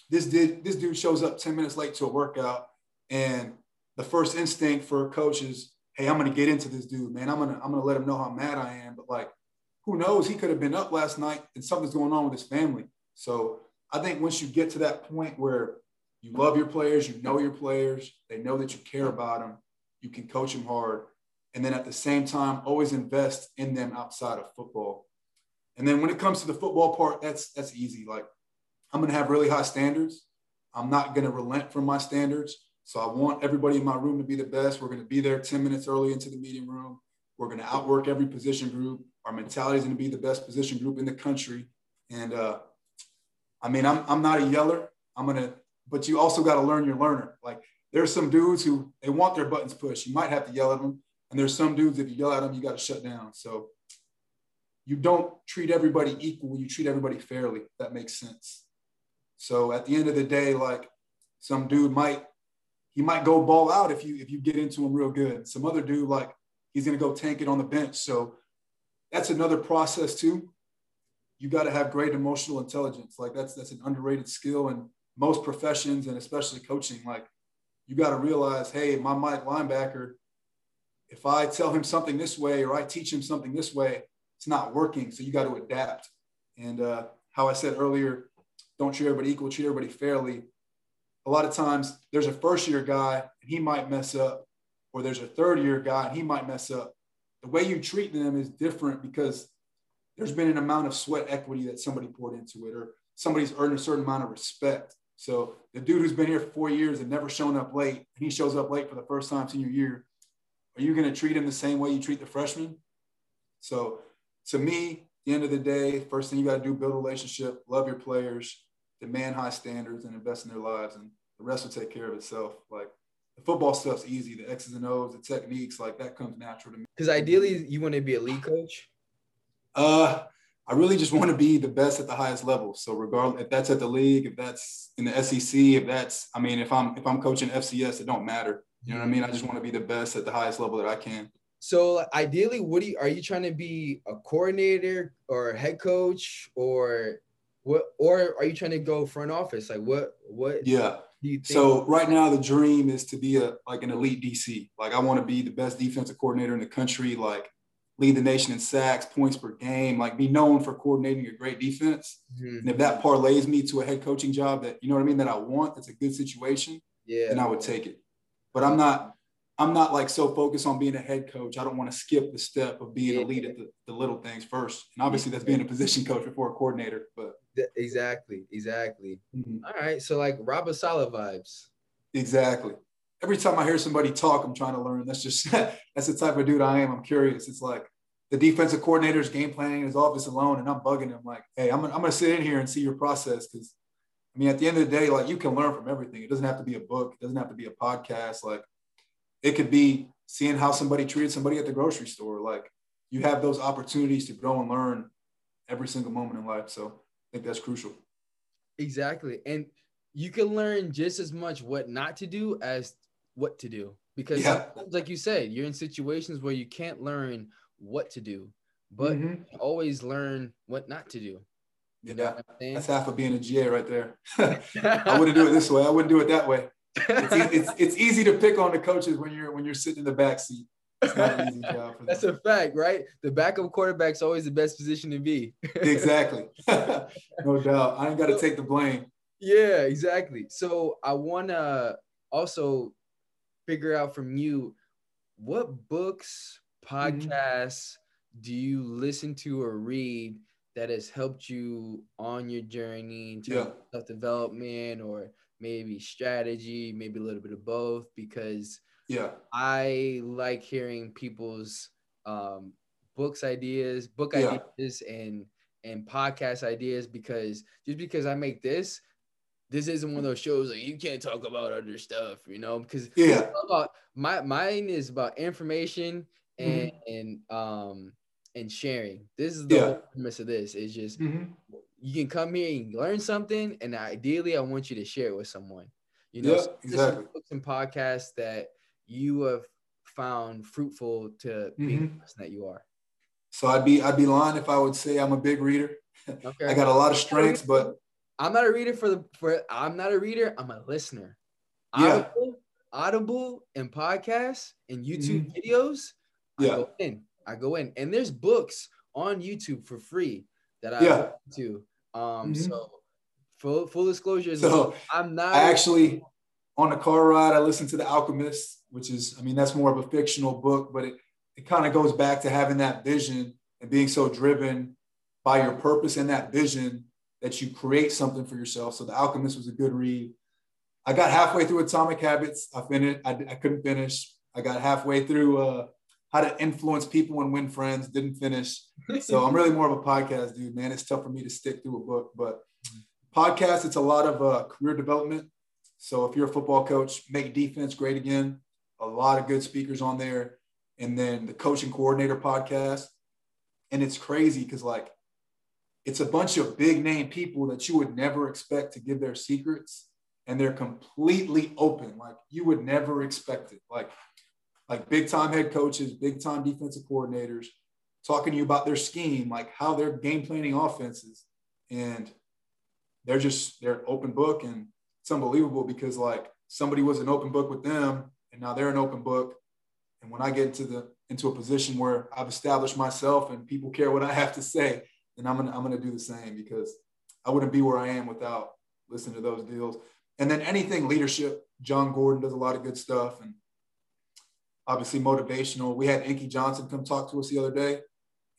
This did this dude shows up 10 minutes late to a workout and the first instinct for a coach is, hey, I'm gonna get into this dude, man. I'm gonna I'm gonna let him know how mad I am. But like, who knows? He could have been up last night and something's going on with his family. So I think once you get to that point where you love your players, you know your players, they know that you care about them, you can coach them hard. And then at the same time, always invest in them outside of football. And then when it comes to the football part, that's that's easy. Like I'm gonna have really high standards. I'm not gonna relent from my standards. So I want everybody in my room to be the best. We're gonna be there 10 minutes early into the meeting room. We're gonna outwork every position group. Our mentality is gonna be the best position group in the country. And uh, I mean, I'm I'm not a yeller. I'm gonna, but you also got to learn your learner. Like there's some dudes who they want their buttons pushed. You might have to yell at them, and there's some dudes if you yell at them, you got to shut down. So you don't treat everybody equal. You treat everybody fairly. That makes sense. So at the end of the day, like some dude might he might go ball out if you if you get into him real good. Some other dude like he's gonna go tank it on the bench. So that's another process too. You got to have great emotional intelligence. Like that's that's an underrated skill in most professions and especially coaching. Like you got to realize, hey, my Mike linebacker, if I tell him something this way or I teach him something this way, it's not working. So you got to adapt. And uh, how I said earlier, don't treat everybody equal, treat everybody fairly. A lot of times there's a first year guy and he might mess up, or there's a third year guy and he might mess up. The way you treat them is different because there's been an amount of sweat equity that somebody poured into it, or somebody's earned a certain amount of respect. So the dude who's been here for four years and never shown up late, and he shows up late for the first time senior year, are you going to treat him the same way you treat the freshman? So to me, the end of the day, first thing you got to do, build a relationship, love your players, demand high standards, and invest in their lives, and the rest will take care of itself. Like the football stuff's easy, the X's and O's, the techniques, like that comes natural to me. Because ideally, you want to be a lead coach. Uh, I really just want to be the best at the highest level. So regardless, if that's at the league, if that's in the SEC, if that's, I mean, if I'm if I'm coaching FCS, it don't matter. You know what I mean? I just want to be the best at the highest level that I can. So ideally, what do you, are you trying to be a coordinator or a head coach or what? Or are you trying to go front office? Like what? What Yeah. do you think? So right now, the dream is to be a like an elite DC. Like I want to be the best defensive coordinator in the country. Like lead the nation in sacks, points per game. Like be known for coordinating a great defense. Mhm. And if that parlays me to a head coaching job that you know what I mean that I want, that's a good situation. yeah, then I would take it. But I'm not, I'm not like so focused on being a head coach. I don't want to skip the step of being Yeah. elite at the, the little things first. And obviously that's being a position coach before a coordinator. But Exactly, exactly. Mhm. All right, so like Rob Saleh vibes. Exactly. Every time I hear somebody talk, I'm trying to learn. That's just that's the type of dude I am. I'm curious. It's like the defensive coordinator's game planning in his office alone, and I'm bugging him like, "Hey, I'm, gonna, I'm gonna sit in here and see your process." Because I mean, at the end of the day, like you can learn from everything. It doesn't have to be a book. It doesn't have to be a podcast. Like it could be seeing how somebody treated somebody at the grocery store. Like you have those opportunities to grow and learn every single moment in life. So I think that's crucial. Exactly. And you can learn just as much what not to do as what to do. Because Yeah. like you said, you're in situations where you can't learn what to do, but Mhm. you always learn what not to do. You Yeah. That's half of being a GA right there. I wouldn't do it this way. I wouldn't do it that way. It's, e- it's, it's easy to pick on the coaches when you're when you're sitting in the back seat. It's not an easy job for them. That's a fact, right? The backup quarterback's always the best position to be. exactly. no doubt. I ain't got to take the blame. Yeah, exactly. So I want to also figure out from you what books, Mm-hmm. podcasts do you listen to or read that has helped you on your journey into Yeah. self development or maybe strategy, maybe a little bit of both? Because Yeah. I like hearing people's um, books ideas, book Yeah. ideas, and and podcast ideas because just because I make this, this isn't one of those shows like you can't talk about other stuff, you know? Because Yeah. about my mine is about information and Mm-hmm. and um and sharing. This is the Yeah. whole premise of this. Is just Mhm. you can come here and learn something, and ideally, I want you to share it with someone. You know, Yeah, so exactly. books and podcasts that you have found fruitful to being Mm-hmm. the person that you are. So I'd be I'd be lying if I would say I'm a big reader. Okay, I got a lot of strengths, but I'm not a reader for the for. I'm not a reader. I'm a listener. Yeah. Audible, Audible, and podcasts and YouTube videos. I Mm-hmm. Yeah. go in. I go in, and there's books on YouTube for free that I Yeah. to. Um, Mhm. so full full disclosure is so I'm not. I actually on the car ride I listened to The Alchemist, which is I mean that's more of a fictional book, but it it kind of goes back to having that vision and being so driven by your purpose and that vision that you create something for yourself. So The Alchemist was a good read. I got halfway through Atomic Habits. I finished. I, I couldn't finish. I got halfway through uh, How to Influence People and Win Friends. Didn't finish. So I'm really more of a podcast dude, man. It's tough for me to stick through a book, but podcast, it's a lot of uh, career development. So if you're a football coach, make defense great again. A lot of good speakers on there, and then the coaching coordinator podcast. And it's crazy because like it's a bunch of big name people that you would never expect to give their secrets, and they're completely open. Like you would never expect it. Like like big time head coaches, big time defensive coordinators talking to you about their scheme, like how they're game planning offenses. And they're just, they're open book. And it's unbelievable because like somebody was an open book with them and now they're an open book. And when I get into the, into a position where I've established myself and people care what I have to say, then I'm to, I'm to do the same because I wouldn't be where I am without listening to those deals. And then anything leadership, Jon Gordon does a lot of good stuff and obviously motivational. We had Inky Johnson come talk to us the other day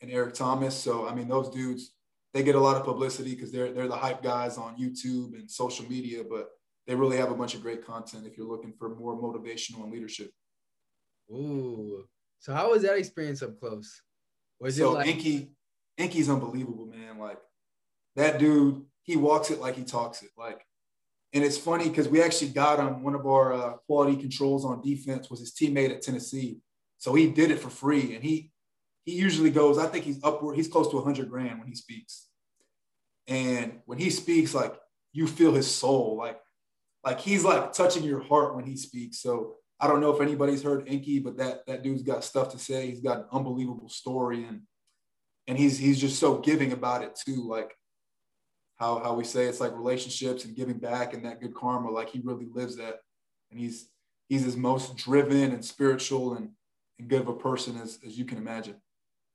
and Eric Thomas. So I mean, those dudes, they get a lot of publicity because they're they're the hype guys on YouTube and social media, but they really have a bunch of great content if you're looking for more motivational and leadership. Ooh. So how was that experience up close? Was so it like Inky, Inky's unbelievable, man. Like that dude, he walks it like he talks it. Like, and it's funny because we actually got him. One of our uh, quality controls on defense was his teammate at Tennessee, so he did it for free. And he he usually goes. I think he's upward. He's close to a hundred grand when he speaks. And when he speaks, like you feel his soul, like like he's like touching your heart when he speaks. So I don't know if anybody's heard Inky, but that that dude's got stuff to say. He's got an unbelievable story, and and he's he's just so giving about it too. Like how how we say it's like relationships and giving back and that good karma. Like he really lives that, and he's he's as most driven and spiritual and and good of a person as as you can imagine.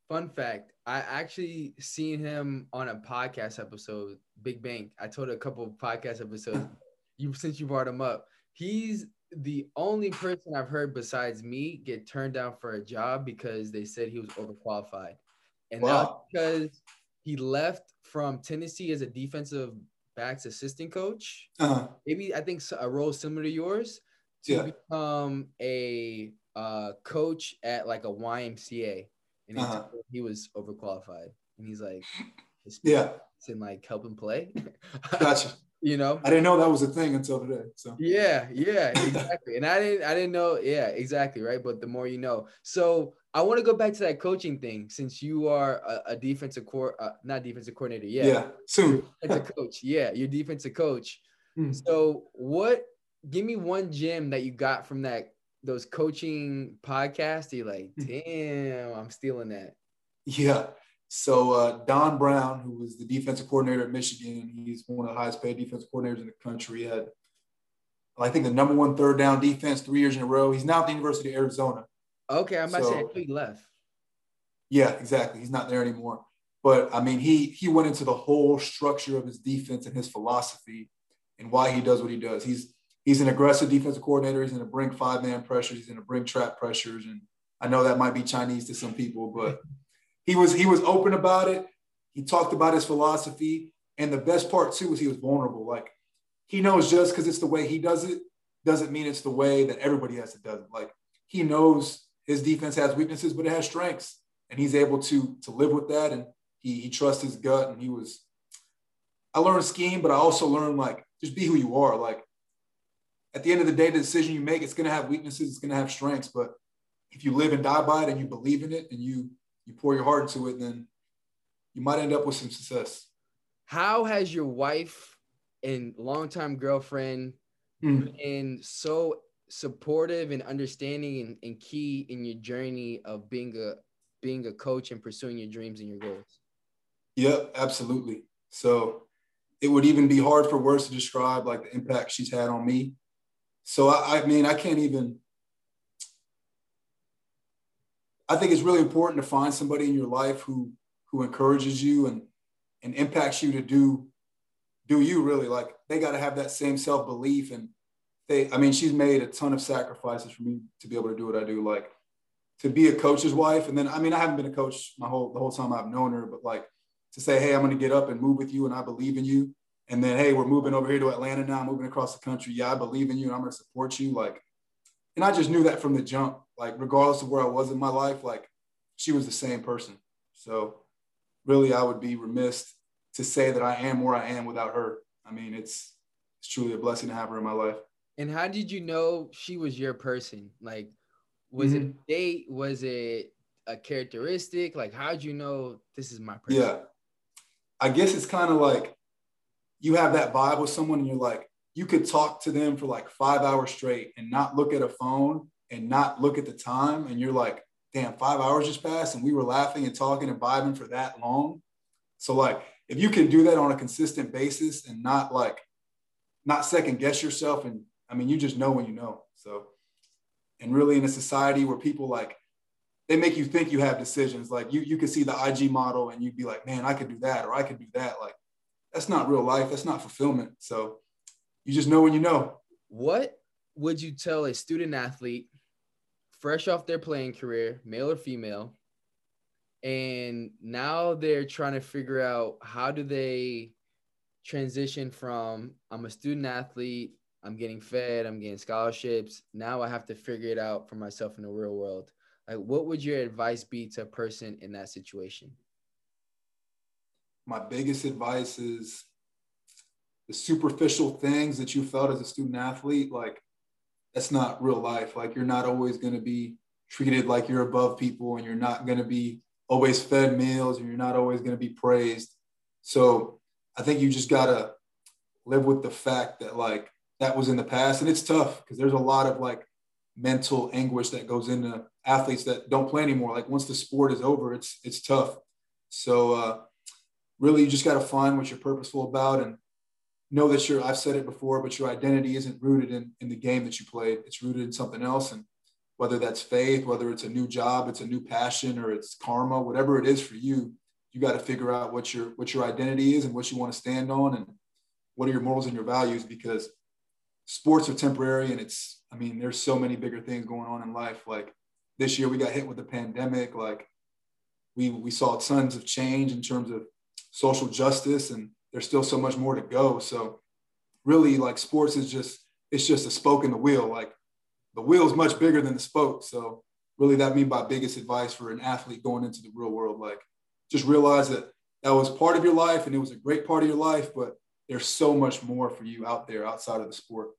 Fun fact: I actually seen him on a podcast episode, Big Bang. I told a couple of podcast episodes. you since you brought him up, he's the only person I've heard besides me get turned down for a job because they said he was overqualified, and Wow. that's because he left from Tennessee as a defensive backs assistant coach. Uh-huh. Maybe I think a role similar to yours to Yeah. become a uh, coach at like a YMCA, and he, Uh-huh. he was overqualified, and he's like, Yeah. and like help him play. Gotcha. You know. I didn't know that was a thing until today. So Yeah, yeah, exactly. and I didn't I didn't know, yeah, exactly, right? But the more you know. So I want to go back to that coaching thing since you are a, a defensive core uh, not defensive coordinator, yeah, yeah. soon. a coach. Yeah, you're defensive coach. Hmm. So what give me one gem that you got from that those coaching podcasts. You're like, Hmm. damn, I'm stealing that. Yeah. So uh, Don Brown, who was the defensive coordinator at Michigan, he's one of the highest paid defensive coordinators in the country. He had, I think, the number one third down defense three years in a row. He's now at the University of Arizona. Okay, I'm about to say I So- thought he left. Yeah, exactly. He's not there anymore. But I mean, he he went into the whole structure of his defense and his philosophy and why he does what he does. He's he's an aggressive defensive coordinator. He's going to bring five man pressures. He's going to bring trap pressures. And I know that might be Chinese to some people, but he was he was open about it. He talked about his philosophy. And the best part too was he was vulnerable. Like he knows just because it's the way he does it doesn't mean it's the way that everybody has to do it. Like he knows his defense has weaknesses, but it has strengths, and he's able to to live with that. And he he trusts his gut, and he was. I learned scheme, but I also learned like just be who you are. Like at the end of the day, the decision you make, it's going to have weaknesses, it's going to have strengths, but if you live and die by it, and you believe in it, and you you pour your heart into it, then you might end up with some success. How has your wife and longtime girlfriend Mm. been so supportive and understanding and, and key in your journey of being a being a coach and pursuing your dreams and your goals? Yep, absolutely. So it would even be hard for words to describe like the impact she's had on me. So I, I mean, I can't even. I think it's really important to find somebody in your life who who encourages you and and impacts you to do do you really. Like they got to have that same self belief and they I mean she's made a ton of sacrifices for me to be able to do what I do. Like to be a coach's wife and then I mean I haven't been a coach my whole the whole time I've known her but like to say hey I'm going to get up and move with you and I believe in you and then hey we're moving over here to Atlanta now moving across the country. Yeah I believe in you and I'm going to support you like and I just knew that from the jump like regardless of where I was in my life like she was the same person so really I would be remiss to say that I am where I am without her I mean it's it's truly a blessing to have her in my life And how did you know she was your person? Like, was it mm-hmm. a date? Was it a characteristic? Like, how'd you know this is my person? Yeah. I guess it's kind of like you have that vibe with someone and you're like, you could talk to them for like five hours straight and not look at a phone and not look at the time. And you're like, damn, five hours just passed and we were laughing and talking and vibing for that long. So, like, if you can do that on a consistent basis and not like, not second guess yourself, and I mean, you just know when you know. So, and really in a society where people like, they make you think you have decisions. Like you, you could see the IG model and you'd be like, man, I could do that or I could do that. Like that's not real life. That's not fulfillment. So you just know when you know. What would you tell a student athlete fresh off their playing career, male or female, and now they're trying to figure out how do they transition from I'm a student athlete, I'm getting fed, I'm getting scholarships. Now I have to figure it out for myself in the real world. Like, what would your advice be to a person in that situation? My biggest advice is the superficial things that you felt as a student athlete, like that's not real life. Like you're not always going to be treated like you're above people and you're not going to be always fed meals and you're not always going to be praised. So I think you just got to live with the fact that like that was in the past and it's tough because there's a lot of like mental anguish that goes into athletes that don't play anymore. Like once the sport is over, it's it's tough. So uh, really, you just got to find what you're purposeful about and know that your I've said it before, but your identity isn't rooted in in the game that you played. It's rooted in something else, and whether that's faith, whether it's a new job, it's a new passion, or it's karma, whatever it is for you, you got to figure out what your what your identity is and what you want to stand on, and what are your morals and your values because sports are temporary and it's i mean there's so many bigger things going on in life. Like this year we got hit with the pandemic. Like we we saw tons of change in terms of social justice, and there's still so much more to go. So really, like sports is just it's just a spoke in the wheel. Like the wheel is much bigger than the spoke. So really, that mean my biggest advice for an athlete going into the real world, like just realize that that was part of your life and it was a great part of your life, but there's so much more for you out there outside of the sport.